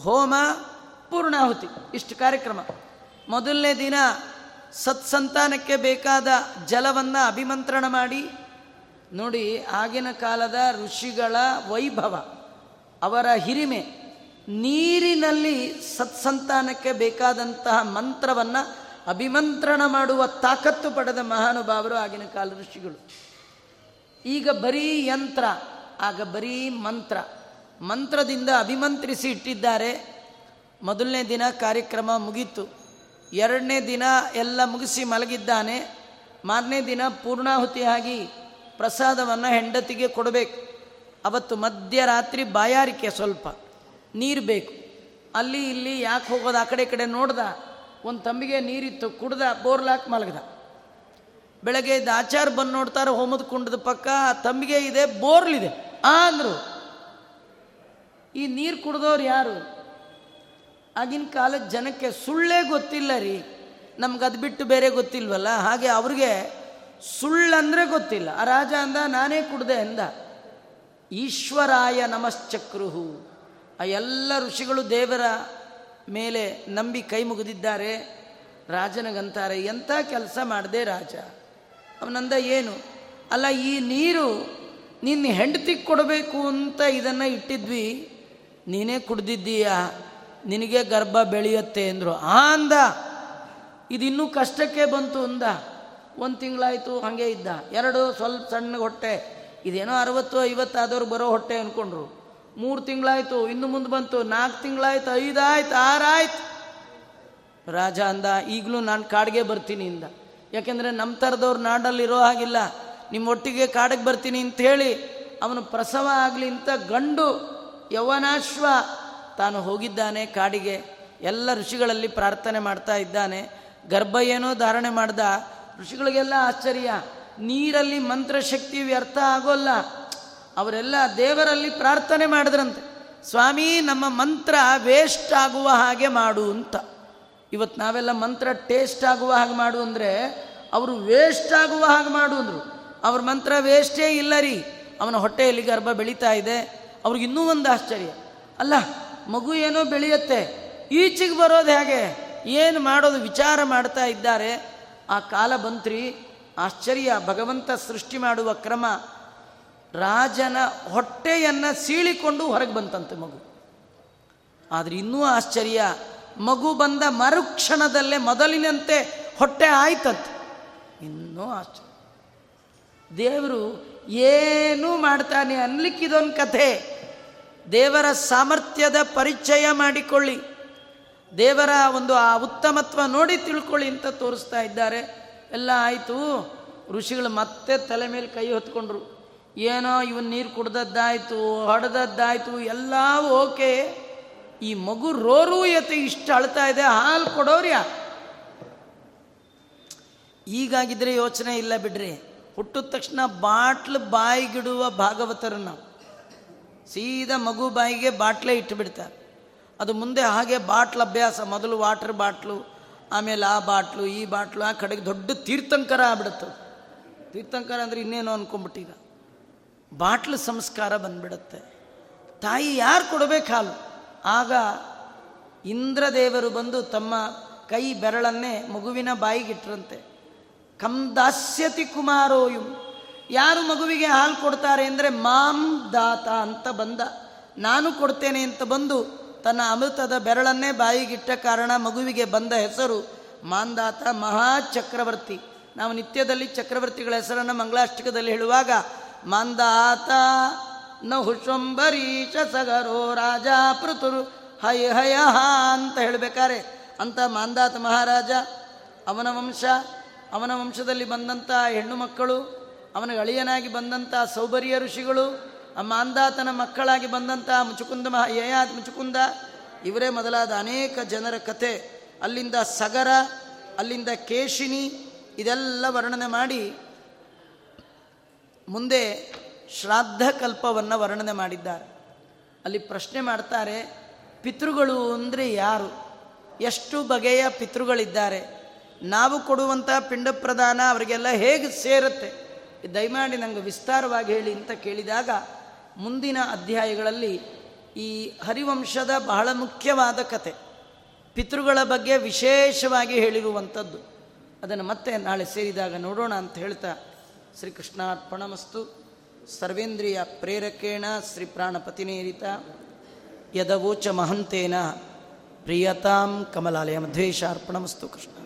ಹೋಮ, ಪೂರ್ಣಾಹುತಿ. ಇಷ್ಟು ಕಾರ್ಯಕ್ರಮ. ಮೊದಲನೇ ದಿನ ಸತ್ಸಂತಾನಕ್ಕೆ ಬೇಕಾದ ಜಲವನ್ನು ಅಭಿಮಂತ್ರಣ ಮಾಡಿ ನೋಡಿ ಆಗಿನ ಕಾಲದ ಋಷಿಗಳ ವೈಭವ, ಅವರ ಹಿರಿಮೆ, ನೀರಿನಲ್ಲಿ ಸತ್ಸಂತಾನಕ್ಕೆ ಬೇಕಾದಂತಹ ಮಂತ್ರವನ್ನು ಅಭಿಮಂತ್ರಣ ಮಾಡುವ ತಾಕತ್ತು ಪಡೆದ ಮಹಾನುಭಾವರು ಆಗಿನ ಕಾಲ ಋಷಿಗಳು. ಈಗ ಬರೀ ಯಂತ್ರ, ಆಗ ಬರೀ ಮಂತ್ರ. ಮಂತ್ರದಿಂದ ಅಭಿಮಂತ್ರಿಸಿ ಇಟ್ಟಿದ್ದಾರೆ. ಮೊದಲನೇ ದಿನ ಕಾರ್ಯಕ್ರಮ ಮುಗೀತು. ಎರಡನೇ ದಿನ ಎಲ್ಲ ಮುಗಿಸಿ ಮಲಗಿದ್ದಾನೆ. ಮಾರನೇ ದಿನ ಪೂರ್ಣಾಹುತಿಯಾಗಿ ಪ್ರಸಾದವನ್ನು ಹೆಂಡತಿಗೆ ಕೊಡಬೇಕು. ಅವತ್ತು ಮಧ್ಯರಾತ್ರಿ ಬಾಯಾರಿಕೆ ಸ್ವಲ್ಪ, ನೀರು ಬೇಕು. ಅಲ್ಲಿ ಇಲ್ಲಿ ಯಾಕೆ ಹೋಗೋದು? ಆ ಕಡೆ ಕಡೆ ನೋಡ್ದ, ಒಂದು ತಂಬಿಗೆ ನೀರಿತ್ತು, ಕುಡ್ದ, ಬೋರ್ಲಾಕ್ ಮಲಗ್ದ. ಬೆಳಗ್ಗೆ ಇದ್ದ ಆಚಾರ ಬಂದು ನೋಡ್ತಾರೆ, ಹೋಮದ ಕುಂಡದ ಪಕ್ಕ ತಂಬಿಗೆ ಇದೆ, ಬೋರ್ಲಿದೆ. ಆ ಅಂದರು ಈ ನೀರು ಕುಡ್ದವ್ರು ಯಾರು? ಆಗಿನ ಕಾಲದ ಜನಕ್ಕೆ ಸುಳ್ಳೇ ಗೊತ್ತಿಲ್ಲ ರೀ. ನಮ್ಗೆ ಅದು ಬಿಟ್ಟು ಬೇರೆ ಗೊತ್ತಿಲ್ವಲ್ಲ? ಹಾಗೆ ಅವ್ರಿಗೆ ಸುಳ್ಳಂದ್ರೆ ಗೊತ್ತಿಲ್ಲ. ಆ ರಾಜ ಅಂದ, ನಾನೇ ಕುಡ್ದೆ ಅಂದ ಈಶ್ವರಾಯ ನಮಶ್ಚಕ್ರುಹು. ಆ ಎಲ್ಲ ಋಷಿಗಳು ದೇವರ ಮೇಲೆ ನಂಬಿ ಕೈ ಮುಗಿದಿದ್ದಾರೆ. ರಾಜನಿಗಂತಾರೆ ಎಂಥ ಕೆಲಸ ಮಾಡಿದೆ ರಾಜ? ಅವನಂದ ಏನು? ಅಲ್ಲ, ಈ ನೀರು ನಿನ್ನ ಹೆಂಡತಿಗೆ ಕೊಡಬೇಕು ಅಂತ ಇದನ್ನು ಇಟ್ಟಿದ್ವಿ. ನೀನೇ ಕುಡ್ದಿದ್ದೀಯಾ? ನಿನಗೆ ಗರ್ಭ ಬೆಳೆಯುತ್ತೆ? ಅಂದರು. ಆ ಅಂದ, ಇದಿನ್ನೂ ಕಷ್ಟಕ್ಕೆ ಬಂತು ಅಂದ. ಒಂದು ತಿಂಗಳಾಯಿತು ಹಾಗೆ ಇದ್ದ. ಎರಡು ಸ್ವಲ್ಪ ಸಣ್ಣ ಹೊಟ್ಟೆ. ಇದೇನೋ ಅರವತ್ತು ಐವತ್ತಾದವ್ರು ಬರೋ ಹೊಟ್ಟೆ ಅಂದ್ಕೊಂಡ್ರು ಮೂರು ತಿಂಗಳಾಯಿತು, ಇನ್ನು ಮುಂದೆ ಬಂತು. ನಾಲ್ಕು ತಿಂಗಳಾಯ್ತು, ಐದಾಯ್ತು, ಆರಾಯ್ತು. ರಾಜ ಅಂದ, ಈಗಲೂ ನಾನು ಕಾಡಿಗೆ ಬರ್ತೀನಿ ಇಂದ. ಯಾಕೆಂದರೆ ನಮ್ಮ ಥರದವ್ರು ನಾಡಲ್ಲಿರೋ ಹಾಗಿಲ್ಲ. ನಿಮ್ಮ ಒಟ್ಟಿಗೆ ಕಾಡಿಗೆ ಬರ್ತೀನಿ ಅಂತ ಹೇಳಿ ಅವನು ಪ್ರಸವ ಆಗಲಿ ಅಂತ ಗಂಡು ಯೌವನಾಶ್ವ ತಾನು ಹೋಗಿದ್ದಾನೆ ಕಾಡಿಗೆ. ಎಲ್ಲ ಋಷಿಗಳಲ್ಲಿ ಪ್ರಾರ್ಥನೆ ಮಾಡ್ತಾ ಇದ್ದಾನೆ. ಗರ್ಭ ಏನೋ ಧಾರಣೆ ಮಾಡ್ದ ಋಷಿಗಳಿಗೆಲ್ಲ ಆಶ್ಚರ್ಯ. ನೀರಲ್ಲಿ ಮಂತ್ರಶಕ್ತಿ ವ್ಯರ್ಥ ಆಗೋಲ್ಲ. ಅವರೆಲ್ಲ ದೇವರಲ್ಲಿ ಪ್ರಾರ್ಥನೆ ಮಾಡಿದ್ರಂತೆ. ಸ್ವಾಮಿ, ನಮ್ಮ ಮಂತ್ರ ವೇಸ್ಟ್ ಆಗುವ ಹಾಗೆ ಮಾಡು ಅಂತ. ಇವತ್ತು ನಾವೆಲ್ಲ ಮಂತ್ರ ಟೇಸ್ಟ್ ಆಗುವ ಹಾಗೆ ಮಾಡು ಅಂದರೆ, ಅವರು ವೇಸ್ಟ್ ಆಗುವ ಹಾಗೆ ಮಾಡು ಅಂದರು. ಅವ್ರ ಮಂತ್ರ ವೇಸ್ಟೇ ಇಲ್ಲ ರೀ. ಅವನ ಹೊಟ್ಟೆಯಲ್ಲಿ ಗರ್ಭ ಬೆಳೀತಾ ಇದೆ. ಅವ್ರಿಗೆ ಇನ್ನೂ ಒಂದು ಆಶ್ಚರ್ಯ. ಅಲ್ಲ, ಮಗು ಏನೋ ಬೆಳೆಯುತ್ತೆ. ಈಚೆಗೆ ಬರೋದು ಹೇಗೆ? ಏನು ಮಾಡೋದು ವಿಚಾರ ಮಾಡ್ತಾ ಇದ್ದಾರೆ? ಆ ಕಾಲ ಬಂತ್ರಿ. ಆಶ್ಚರ್ಯ, ಭಗವಂತ ಸೃಷ್ಟಿ ಮಾಡುವ ಕ್ರಮ. ರಾಜನ ಹೊಟ್ಟೆಯನ್ನು ಸೀಳಿಕೊಂಡು ಹೊರಗೆ ಬಂತಂತೆ ಮಗು. ಆದರೆ ಇನ್ನೂ ಆಶ್ಚರ್ಯ, ಮಗು ಬಂದ ಮರುಕ್ಷಣದಲ್ಲೇ ಮೊದಲಿನಂತೆ ಹೊಟ್ಟೆ ಆಯ್ತಂತೆ. ಇನ್ನೂ ಆಶ್ಚರ್ಯ. ದೇವರು ಏನೂ ಮಾಡ್ತಾನೆ ಅನ್ಲಿಕ್ಕಿದೊಂದು ಕಥೆ. ದೇವರ ಸಾಮರ್ಥ್ಯದ ಪರಿಚಯ ಮಾಡಿಕೊಳ್ಳಿ. ದೇವರ ಒಂದು ಆ ಉತ್ತಮತ್ವ ನೋಡಿ ತಿಳ್ಕೊಳ್ಳಿ ಅಂತ ತೋರಿಸ್ತಾ ಇದ್ದಾರೆ. ಎಲ್ಲ ಆಯಿತು. ಋಷಿಗಳು ಮತ್ತೆ ತಲೆ ಮೇಲೆ ಕೈ ಹೊತ್ಕೊಂಡ್ರು. ಏನೋ ಇವನ್ ನೀರು ಕುಡ್ದದ್ದಾಯ್ತು, ಹೊಡೆದದ್ದಾಯ್ತು ಎಲ್ಲ ಓಕೆ. ಈ ಮಗು ರೋರೂಯತೆ ಇಷ್ಟು ಅಳ್ತಾ ಇದೆ, ಹಾಲು ಕೊಡೋರ್ಯ ಈಗಾಗಿದ್ರೆ ಯೋಚನೆ ಇಲ್ಲ ಬಿಡ್ರಿ. ಹುಟ್ಟಿದ ತಕ್ಷಣ ಬಾಟ್ಲು ಬಾಯಿಗಿಡುವ ಭಾಗವತರು ನಾವು. ಸೀದಾ ಮಗು ಬಾಯಿಗೆ ಬಾಟ್ಲೇ ಇಟ್ಟುಬಿಡ್ತಾರೆ ಅದು ಮುಂದೆ ಹಾಗೆ ಬಾಟ್ಲ್ ಅಭ್ಯಾಸ, ಮೊದಲು ವಾಟರ್ ಬಾಟ್ಲು, ಆಮೇಲೆ ಆ ಬಾಟ್ಲು, ಈ ಬಾಟ್ಲು, ಆ ಕಡೆಗೆ ದೊಡ್ಡ ತೀರ್ಥಂಕರ ಆಗ್ಬಿಡುತ್ತೆ. ತೀರ್ಥಂಕರ ಅಂದರೆ ಇನ್ನೇನು ಅಂದ್ಕೊಂಬಿಟ್ಟಿದ ಬಾಟ್ಲು ಸಂಸ್ಕಾರ ಬಂದ್ಬಿಡುತ್ತೆ. ತಾಯಿ ಯಾರು ಕೊಡಬೇಕು ಹಾಲು? ಆಗ ಇಂದ್ರದೇವರು ಬಂದು ತಮ್ಮ ಕೈ ಬೆರಳನ್ನೇ ಮಗುವಿನ ಬಾಯಿಗಿಟ್ರಂತೆ. ಕಂ ದಾಸ್ಯತಿ ಕುಮಾರೋಯು. ಯಾರು ಮಗುವಿಗೆ ಹಾಲು ಕೊಡ್ತಾರೆ ಅಂದರೆ ಮಾಂ ದಾತ ಅಂತ ಬಂದ. ನಾನು ಕೊಡ್ತೇನೆ ಅಂತ ಬಂದು ತನ್ನ ಅಮೃತದ ಬೆರಳನ್ನೇ ಬಾಯಿಗಿಟ್ಟ ಕಾರಣ ಮಗುವಿಗೆ ಬಂದ ಹೆಸರು ಮಾಂದಾತ ಮಹಾಚಕ್ರವರ್ತಿ. ನಾವು ನಿತ್ಯದಲ್ಲಿ ಚಕ್ರವರ್ತಿಗಳ ಹೆಸರನ್ನು ಮಂಗಳಾಷ್ಟಕದಲ್ಲಿ ಹೇಳುವಾಗ ಮಾಂದಾತ ನ ಹುಷಂಬರೀಶ ಸಗರೋ ರಾಜ ಪೃತುರು ಹೈ ಹಯ ಅಂತ ಹೇಳಬೇಕಾರೆ. ಅಂತ ಮಾಂದಾತ ಮಹಾರಾಜ, ಅವನ ವಂಶ, ಅವನ ವಂಶದಲ್ಲಿ ಬಂದಂಥ ಹೆಣ್ಣು ಮಕ್ಕಳು, ಅವನ ಅಳಿಯನಾಗಿ ಬಂದಂಥ ಸೌಬರಿಯ ಋಷಿಗಳು ಆ ಮಾಂದಾತನ ಮಕ್ಕಳಾಗಿ ಬಂದಂಥ ಮುಚುಕುಂದ ಮಹ ಯಯಾದ್ ಮುಚುಕುಂದ, ಇವರೇ ಮೊದಲಾದ ಅನೇಕ ಜನರ ಕತೆ. ಅಲ್ಲಿಂದ ಸಗರ, ಅಲ್ಲಿಂದ ಕೇಶಿನಿ, ಇದೆಲ್ಲ ವರ್ಣನೆ ಮಾಡಿ ಮುಂದೆ ಶ್ರಾದ್ದ ಕಲ್ಪವನ್ನು ವರ್ಣನೆ ಮಾಡಿದ್ದಾರೆ. ಅಲ್ಲಿ ಪ್ರಶ್ನೆ ಮಾಡ್ತಾರೆ, ಪಿತೃಗಳು ಅಂದರೆ ಯಾರು? ಎಷ್ಟು ಬಗೆಯ ಪಿತೃಗಳಿದ್ದಾರೆ? ನಾವು ಕೊಡುವಂಥ ಪಿಂಡ ಪ್ರದಾನ ಅವರಿಗೆಲ್ಲ ಹೇಗೆ ಸೇರುತ್ತೆ? ದಯಮಾಡಿ ನನಗೆ ವಿಸ್ತಾರವಾಗಿ ಹೇಳಿ, ಅಂತ ಕೇಳಿದಾಗ ಮುಂದಿನ ಅಧ್ಯಾಯಗಳಲ್ಲಿ ಈ ಹರಿವಂಶದ ಬಹಳ ಮುಖ್ಯವಾದ ಕತೆ, ಪಿತೃಗಳ ಬಗ್ಗೆ ವಿಶೇಷವಾಗಿ ಹೇಳಿರುವಂಥದ್ದು. ಅದನ್ನು ಮತ್ತೆ ನಾಳೆ ಸೇರಿದಾಗ ನೋಡೋಣ ಅಂತ ಹೇಳ್ತಾ ಶ್ರೀಕೃಷ್ಣಾರ್ಪಣಮಸ್ತು. ಸರ್ವೇಂದ್ರಿಯ ಪ್ರೇರಕೇಣ ಶ್ರೀ ಪ್ರಾಣಪತಿನೇರಿತ ಯದವೋಚ ಮಹಂತೇನ ಪ್ರಿಯತಾಂ ಕಮಲಾಲಯ ಮಧ್ವೇಶಾರ್ಪಣಮಸ್ತು ಕೃಷ್ಣ.